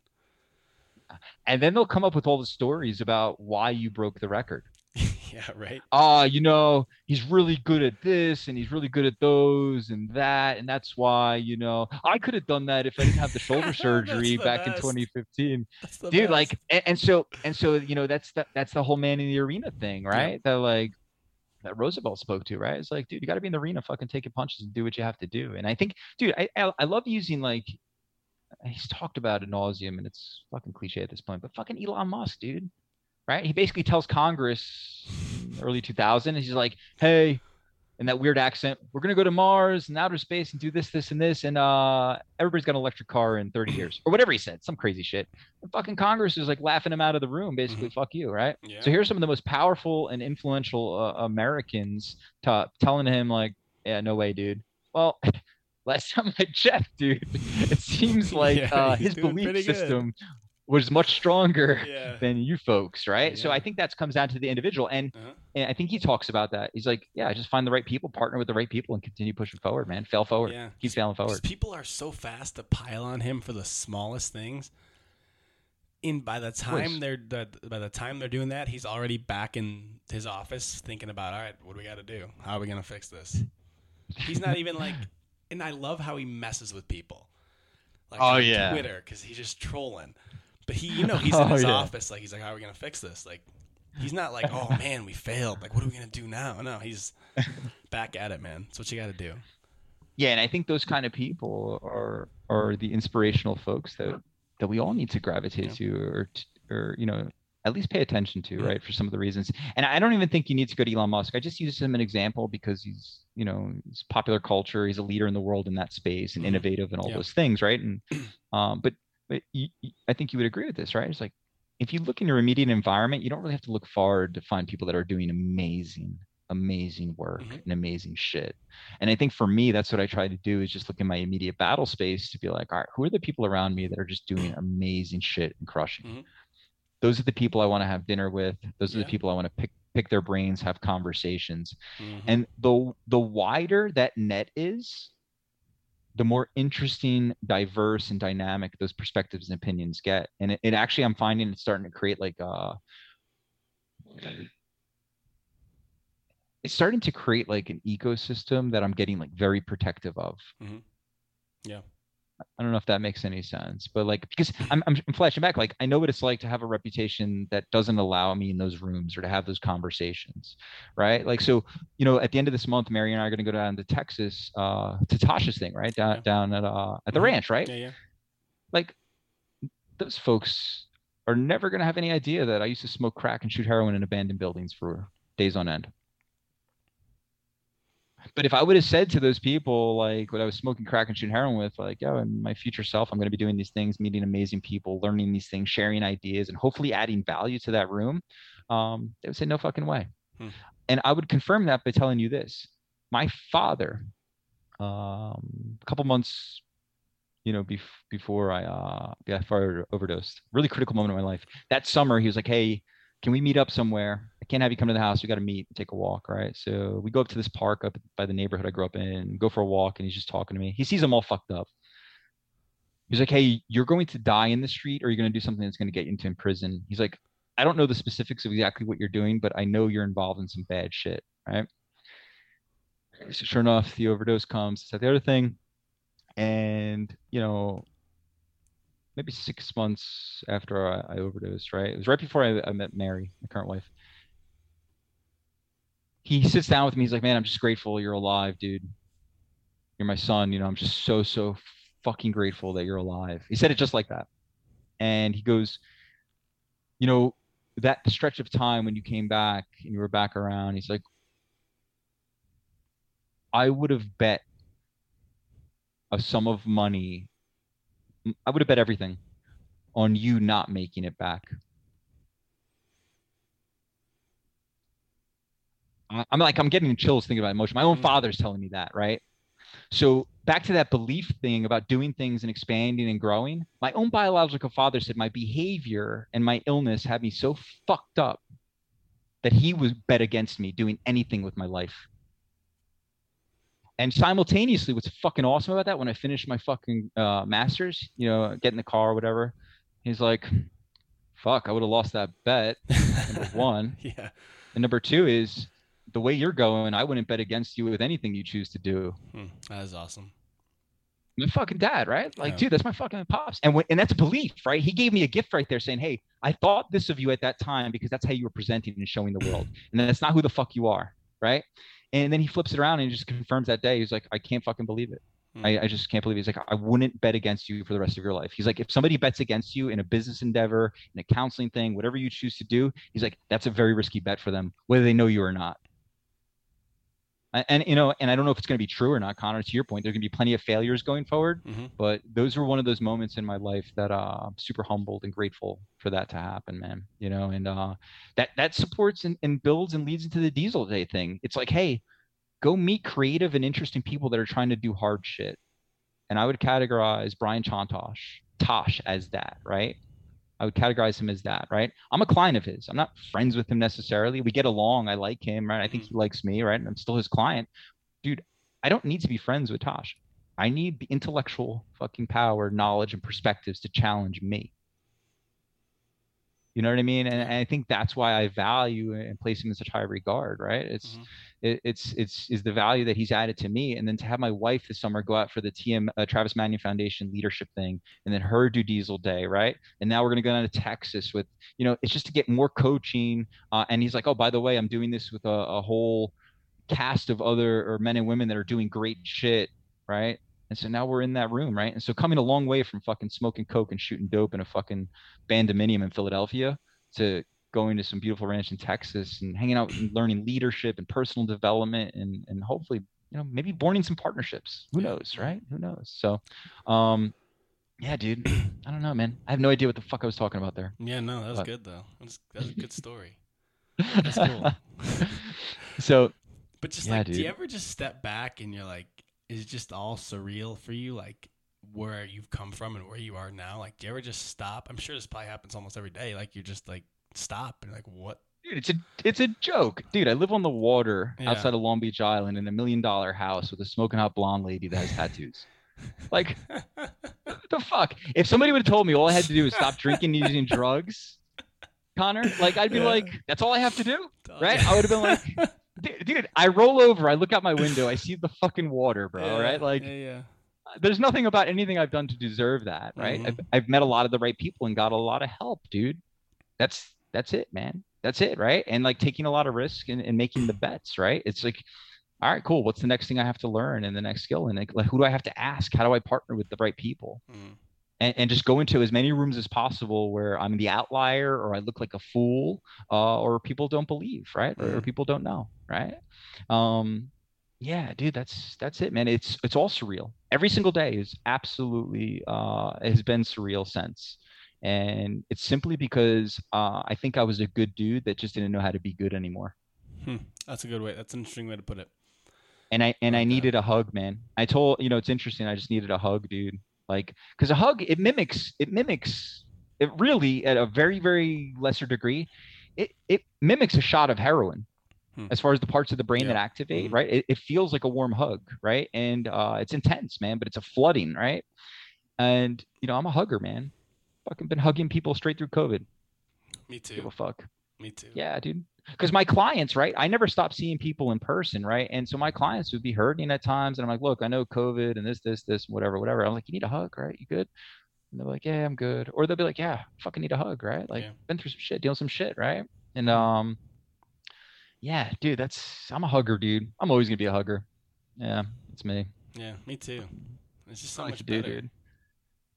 And then they'll come up with all the stories about why you broke the record. [laughs] yeah, right. Ah, you know, he's really good at this and he's really good at those and that. And that's why, you know, I could have done that if I didn't have the shoulder [laughs] surgery the back in 2015. Dude, best. like and, and so and so, you know, that's the that's the whole man in the arena thing, right? That like that Roosevelt spoke to, right? It's like, dude, you gotta be in the arena, fucking taking punches and do what you have to do. And I think, dude, I I, I love using like he's talked about ad nauseum and it's fucking cliche at this point, but fucking Elon Musk, dude. Right? He basically tells Congress early 2000, and he's like, hey, in that weird accent, we're gonna go to Mars and outer space and do this, this, and this, and uh, everybody's got an electric car in 30 years, or whatever he said, some crazy shit. And fucking Congress is like laughing him out of the room, basically, fuck you, right? yeah. So here's some of the most powerful and influential uh, Americans t- telling him like, "Yeah, no way, dude." Well, [laughs] last time I checked, dude, [laughs] it seems [laughs] like Yeah, uh, his belief system good. Was much stronger yeah. [laughs] than you folks, right? So I think that comes down to the individual, and Uh-huh. and I think he talks about that. He's like, "Yeah, just find the right people, partner with the right people, and continue pushing forward, man. Fail forward, Yeah. keep failing forward." people are so fast to pile on him for the smallest things. In by the time they're the, by the time they're doing that, he's already back in his office thinking about, all right, what do we got to do? How are we gonna fix this? He's not even like, and I love how he messes with people. Like Oh, on yeah. Twitter because he's just trolling. But he, you know, he's in [laughs] Oh, his yeah. office like he's like, how are we gonna fix this? Like, he's not like, oh [laughs] man, we failed. Like, what are we gonna do now? No, he's back at it, man. That's what you got to do. yeah and i think those kind of people are are the inspirational folks that that we all need to gravitate to or or you know at least pay attention to Yeah. right for some of the reasons and i don't even think you need to go to elon musk i just use him an example because he's you know he's popular culture he's a leader in the world in that space and Mhm. innovative and all Yeah. those things right and [clears throat] um but but you, i think you would agree with this right it's like if you look in your immediate environment you don't really have to look far to find people that are doing amazing amazing work Mhm. and amazing shit and I think for me, that's what I try to do is just look in my immediate battle space to be like, all right, who are the people around me that are just doing amazing shit and crushing? Mhm. Those are the people I want to have dinner with. Those are Yeah. the people I want to pick pick their brains, have conversations. Mhm. And the the wider that net is, the more interesting, diverse, and dynamic those perspectives and opinions get. And it, it actually, I'm finding it's starting to create like uh it's starting to create like an ecosystem that I'm getting like very protective of. Mm-hmm. Yeah. I don't know if that makes any sense, but like because I'm, I'm I'm flashing back, like I know what it's like to have a reputation that doesn't allow me in those rooms or to have those conversations, right? Like so, you know, at the end of this month, Mary and I are going to go down to Texas uh, to Tosh's thing, right? Down Yeah. down at uh at the Mhm. ranch, right? Yeah, yeah. Like those folks are never going to have any idea that I used to smoke crack and shoot heroin in abandoned buildings for days on end. But if I would have said to those people, like what I was smoking crack and shooting heroin with, like, yo, in my future self, I'm going to be doing these things, meeting amazing people, learning these things, sharing ideas, and hopefully adding value to that room, um, they would say, no fucking way. Hmm. And I would confirm that by telling you this. My father, um, a couple months, you know, bef- before I uh, before I overdosed, really critical moment in my life. That summer, he was like, hey, can we meet up somewhere? I can't have you come to the house. We got to meet and take a walk, right? So we go up to this park up by the neighborhood I grew up in, go for a walk, and he's just talking to me. He sees I'm all fucked up. He's like, hey, you're going to die in the street, or you're going to do something that's going to get you into prison. He's like, I don't know the specifics of exactly what you're doing, but I know you're involved in some bad shit, right? So sure enough, the overdose comes. It's the other thing, and you know, maybe six months after I, I overdosed, right? It was right before I, I met Mary, my current wife. He sits down with me. He's like, "Man, I'm just grateful you're alive, dude. You're my son. You know, I'm just so so fucking grateful that you're alive." He said it just like that, and he goes, "You know, that stretch of time when you came back and you were back around." He's like, "I would have bet a sum of money. I would have bet everything." on you not making it back. I'm like, I'm getting chills thinking about emotion. My own Mhm. father's telling me that, right? So back to that belief thing about doing things and expanding and growing. My own biological father said my behavior and my illness had me so fucked up that he was bet against me doing anything with my life. And simultaneously, what's fucking awesome about that, when I finished my fucking uh, master's, you know, get in the car or whatever, he's like, fuck, I would have lost that bet. Number [laughs] one. yeah. And number two is the way you're going, I wouldn't bet against you with anything you choose to do. Hmm, that is awesome. My fucking dad, right? Like, Yeah. dude, that's my fucking pops. And when, and that's belief, right? He gave me a gift right there saying, hey, I thought this of you at that time because that's how you were presenting and showing the world. [clears throat] And that's not who the fuck you are, right? And then he flips it around and he just confirms that day. He's like, I can't fucking believe it. Hmm. I, I just can't believe it. He's like, I wouldn't bet against you for the rest of your life. He's like, if somebody bets against you in a business endeavor, in a counseling thing, whatever you choose to do, he's like, that's a very risky bet for them, whether they know you or not. And, you know, and I don't know if it's going to be true or not, Connor. To your point, there's going to be plenty of failures going forward, Mhm. but those were one of those moments in my life that uh, I'm super humbled and grateful for that to happen, man. You know, and uh, that that supports and, and builds and leads into the Diesel Day thing. It's like, hey, go meet creative and interesting people that are trying to do hard shit. And I would categorize Brian Chontosh, Tosh as that, right? I would categorize him as that, right? I'm a client of his. I'm not friends with him necessarily. We get along. I like him, right? I think he mm-hmm. likes me, right? And I'm still his client. Dude, I don't need to be friends with Tosh. I need the intellectual fucking power, knowledge, and perspectives to challenge me. You know what I mean? And, and I think that's why I value and place him in such high regard, right? It's Mhm. it, it's it's is the value that he's added to me, and then to have my wife this summer go out for the TM uh, Travis Manion Foundation leadership thing, and then her do Diesel Day, right? And now we're gonna go down to Texas with, you know, it's just to get more coaching. Uh, and he's like, oh, by the way, I'm doing this with a, a whole cast of other or men and women that are doing great shit, right? And so now we're in that room, right? And so coming a long way from fucking smoking coke and shooting dope in a fucking bandominium in Philadelphia to going to some beautiful ranch in Texas and hanging out and learning leadership and personal development and and hopefully you know maybe boarding some partnerships. Who knows, right? Who knows? So, um, yeah, dude, [clears throat] I don't know, man. I have no idea what the fuck I was talking about there. Yeah, no, that was But- good though. That's that's a good story. [laughs] That's cool. so But just Yeah, like, do you ever just step back and you're like, is it just all surreal for you? Like where you've come from and where you are now? Like, do you ever just stop? I'm sure this probably happens almost every day. Like you're just like stop and like, what? Dude, it's a it's a joke, dude. I live on the water Yeah. outside of Long Beach Island in a million dollar house with a smoking hot blonde lady that has tattoos. [laughs] Like, what the fuck? If somebody would have told me all I had to do was stop drinking and using drugs, Connor, like I'd be Yeah. like, that's all I have to do, right? I would have been like, dude, dude, I roll over, I look out my window, I see the fucking water, bro. Yeah, right? Like, yeah, yeah. there's nothing about anything I've done to deserve that, right? Mhm. I've, I've met a lot of the right people and got a lot of help, dude. That's that's it, man. That's it, right? And like taking a lot of risk and, and making the bets, right? It's like, all right, cool. What's the next thing I have to learn and the next skill? And like, like who do I have to ask? How do I partner with the right people? Mm. And, and just go into as many rooms as possible where I'm the outlier or I look like a fool uh, or people don't believe, right? Or, Mhm. people don't know, right? Um, yeah, dude, that's that's it, man. It's it's all surreal. Every single day is absolutely uh, has been surreal since, and it's simply because uh, I think I was a good dude that just didn't know how to be good anymore. That's a good way. That's an interesting way to put it. and I and I needed a hug, man. I told you know it's interesting. I just needed a hug, dude. Like because a hug it mimics it mimics it really at a very very lesser degree. It it mimics a shot of heroin Hmm. as far as the parts of the brain Yeah. that activate, Mhm. right? It, it feels like a warm hug, right? And uh, it's intense, man. But it's a flooding, right? And you know I'm a hugger, man. Fucking been hugging people straight through COVID. Me too Give a fuck. Me too. Yeah, dude. Because my clients, right? I never stopped seeing people in person, right? And so my clients would be hurting at times, and I'm like, look, I know COVID and this, this, this, whatever, whatever. I'm like, you need a hug, right? You good? And they're like, yeah, I'm good. Or they'll be like, yeah, fucking need a hug, right? Like, Yeah. been through some shit, dealing some shit, right? And um, yeah, dude, that's I'm a hugger, dude. I'm always gonna be a hugger. Yeah, it's me. Yeah, me too. It's just so I like much to do, dude.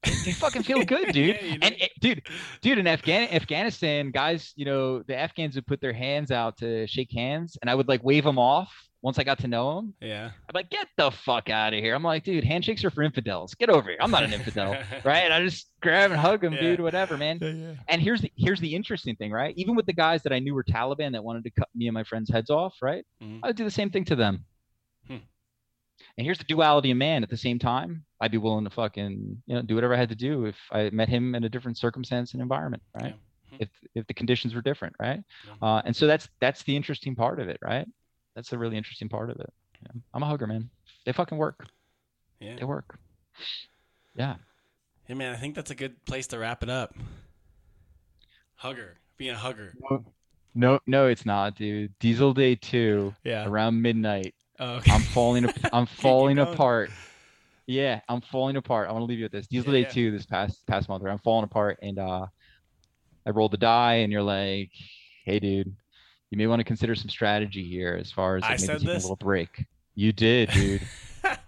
[laughs] They fucking feel good, dude. Yeah, you and it, dude, dude, in Afghan Afghanistan, guys, you know, the Afghans would put their hands out to shake hands, and I would like wave them off once I got to know them. Yeah. I'm like, get the fuck out of here. I'm like, dude, handshakes are for infidels. Get over here. I'm not an infidel, [laughs] right? And I just grab and hug them, Yeah. dude, whatever, man. Yeah, yeah. And here's the here's the interesting thing, right? Even with the guys that I knew were Taliban that wanted to cut me and my friends' heads off, right? Mhm. I would do the same thing to them. And here's the duality of man. At the same time, I'd be willing to fucking you know do whatever I had to do if I met him in a different circumstance and environment, right? Hmm. If if the conditions were different, right? Yeah. Uh, and so that's that's the interesting part of it, right? That's the really interesting part of it. Yeah. I'm a hugger, man. They fucking work. Yeah. They work. Yeah. Yeah, man, I think that's a good place to wrap it up. Hugger. Being a hugger. No, no, it's not, dude. Diesel Day two Yeah. around midnight. Oh, okay. I'm falling. I'm [laughs] falling apart. Yeah, I'm falling apart. I want to leave you with this. Diesel Yeah, Day yeah. two this past past month. Where I'm falling apart, and uh, I rolled the die, and you're like, "Hey, dude, you may want to consider some strategy here as far as I like, maybe taking this? a little break." You did, dude.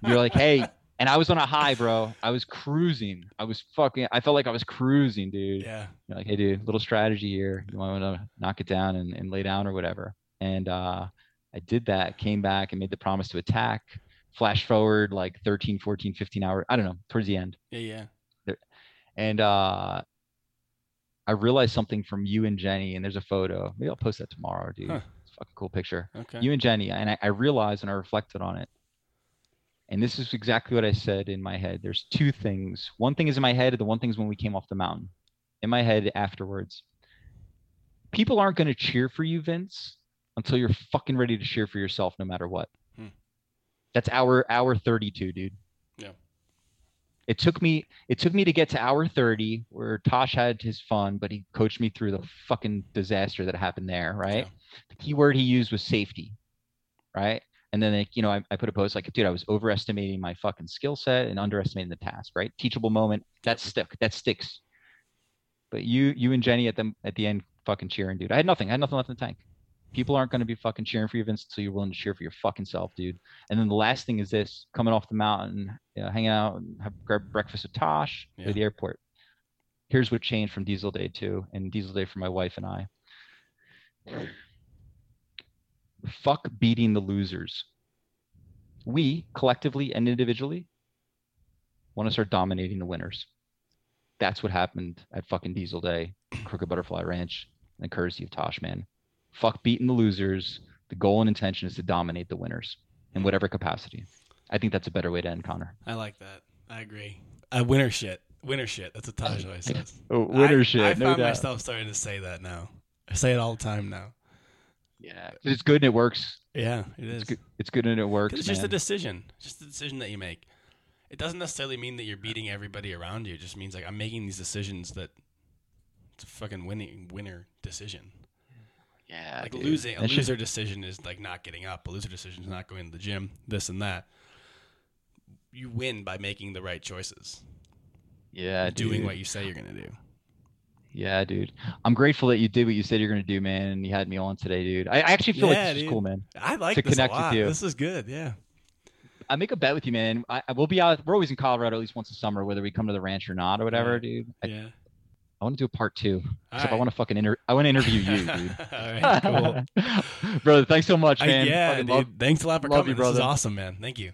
you're like, [laughs] "Hey," and I was on a high, bro. I was cruising. I was fucking. I felt like I was cruising, dude. yeah. You're like, hey, dude, little strategy here. You want to knock it down and, and lay down or whatever. And uh, I did that, came back and made the promise to attack. Flash forward like 13, 14, 15 hours. I don't know, towards the end. Yeah, yeah. And uh, I realized something from you and Jenny, and there's a photo. Maybe I'll post that tomorrow, dude. Huh. It's a fucking cool picture. Okay. You and Jenny, and I, I realized and I reflected on it. And this is exactly what I said in my head. There's two things. One thing is in my head, and the one thing is when we came off the mountain. In my head afterwards. People aren't going to cheer for you, Vince, until you're fucking ready to cheer for yourself no matter what. Hmm. That's hour hour 32, dude. Yeah. It took me it took me to get to hour 30 where Tosh had his fun, but he coached me through the fucking disaster that happened there, right? Yeah. The key word he used was safety, right? And then, like, you know, I, I put a post like, dude, I was overestimating my fucking skill set and underestimating the task, right? Teachable moment. That stuck. That sticks. But you, you and Jenny at the at the end, fucking cheering, dude. I had nothing. I had nothing left in the tank. People aren't going to be fucking cheering for you, Vince, until you're willing to cheer for your fucking self, dude. And then the last thing is this: coming off the mountain, you know, hanging out, and have grab breakfast with Tosh Yeah. at the airport. Here's what changed from Diesel Day two and Diesel Day for my wife and I. Fuck beating the losers. We collectively and individually want to start dominating the winners. That's what happened at fucking Diesel Day, Crooked Butterfly Ranch, and courtesy of Tosh, man. Fuck beating the losers. The goal and intention is to dominate the winners in whatever capacity. I think that's a better way to end, Connor. I like that. I agree. Uh, winner shit. Winner shit. That's what Tosh always says. [laughs] Oh, winner I, shit. I found myself starting to say that now. I say it all the time now. Yeah, it's good and it works. Yeah, it is. It's good. It's good and it works. It's just a man. decision. Just a decision that you make. It doesn't necessarily mean that you're beating everybody around you. It just means like I'm making these decisions that it's a fucking winning winner decision. Yeah, like dude. losing a That shit- loser decision is like not getting up. A loser decision is not going to the gym. This and that. You win by making the right choices, yeah, doing dude. what you say you're going to do. Yeah, dude. I'm grateful that you did what you said you're gonna do, man, and you had me on today, dude. I, I actually feel Yeah, like this dude. is cool, man. I like To this connect a with you. This is good. Yeah. I make a bet with you, man. I, I will be out. We're always in Colorado at least once a summer, whether we come to the ranch or not, or whatever, Yeah. dude. I, Yeah. I want to do a part two. Except I want to fucking inter- I want to interview you, dude. [laughs] All right. Cool. [laughs] brother. Thanks so much, I- man. yeah, dude. love- Thanks a lot for coming. you, This is awesome, man. Thank you.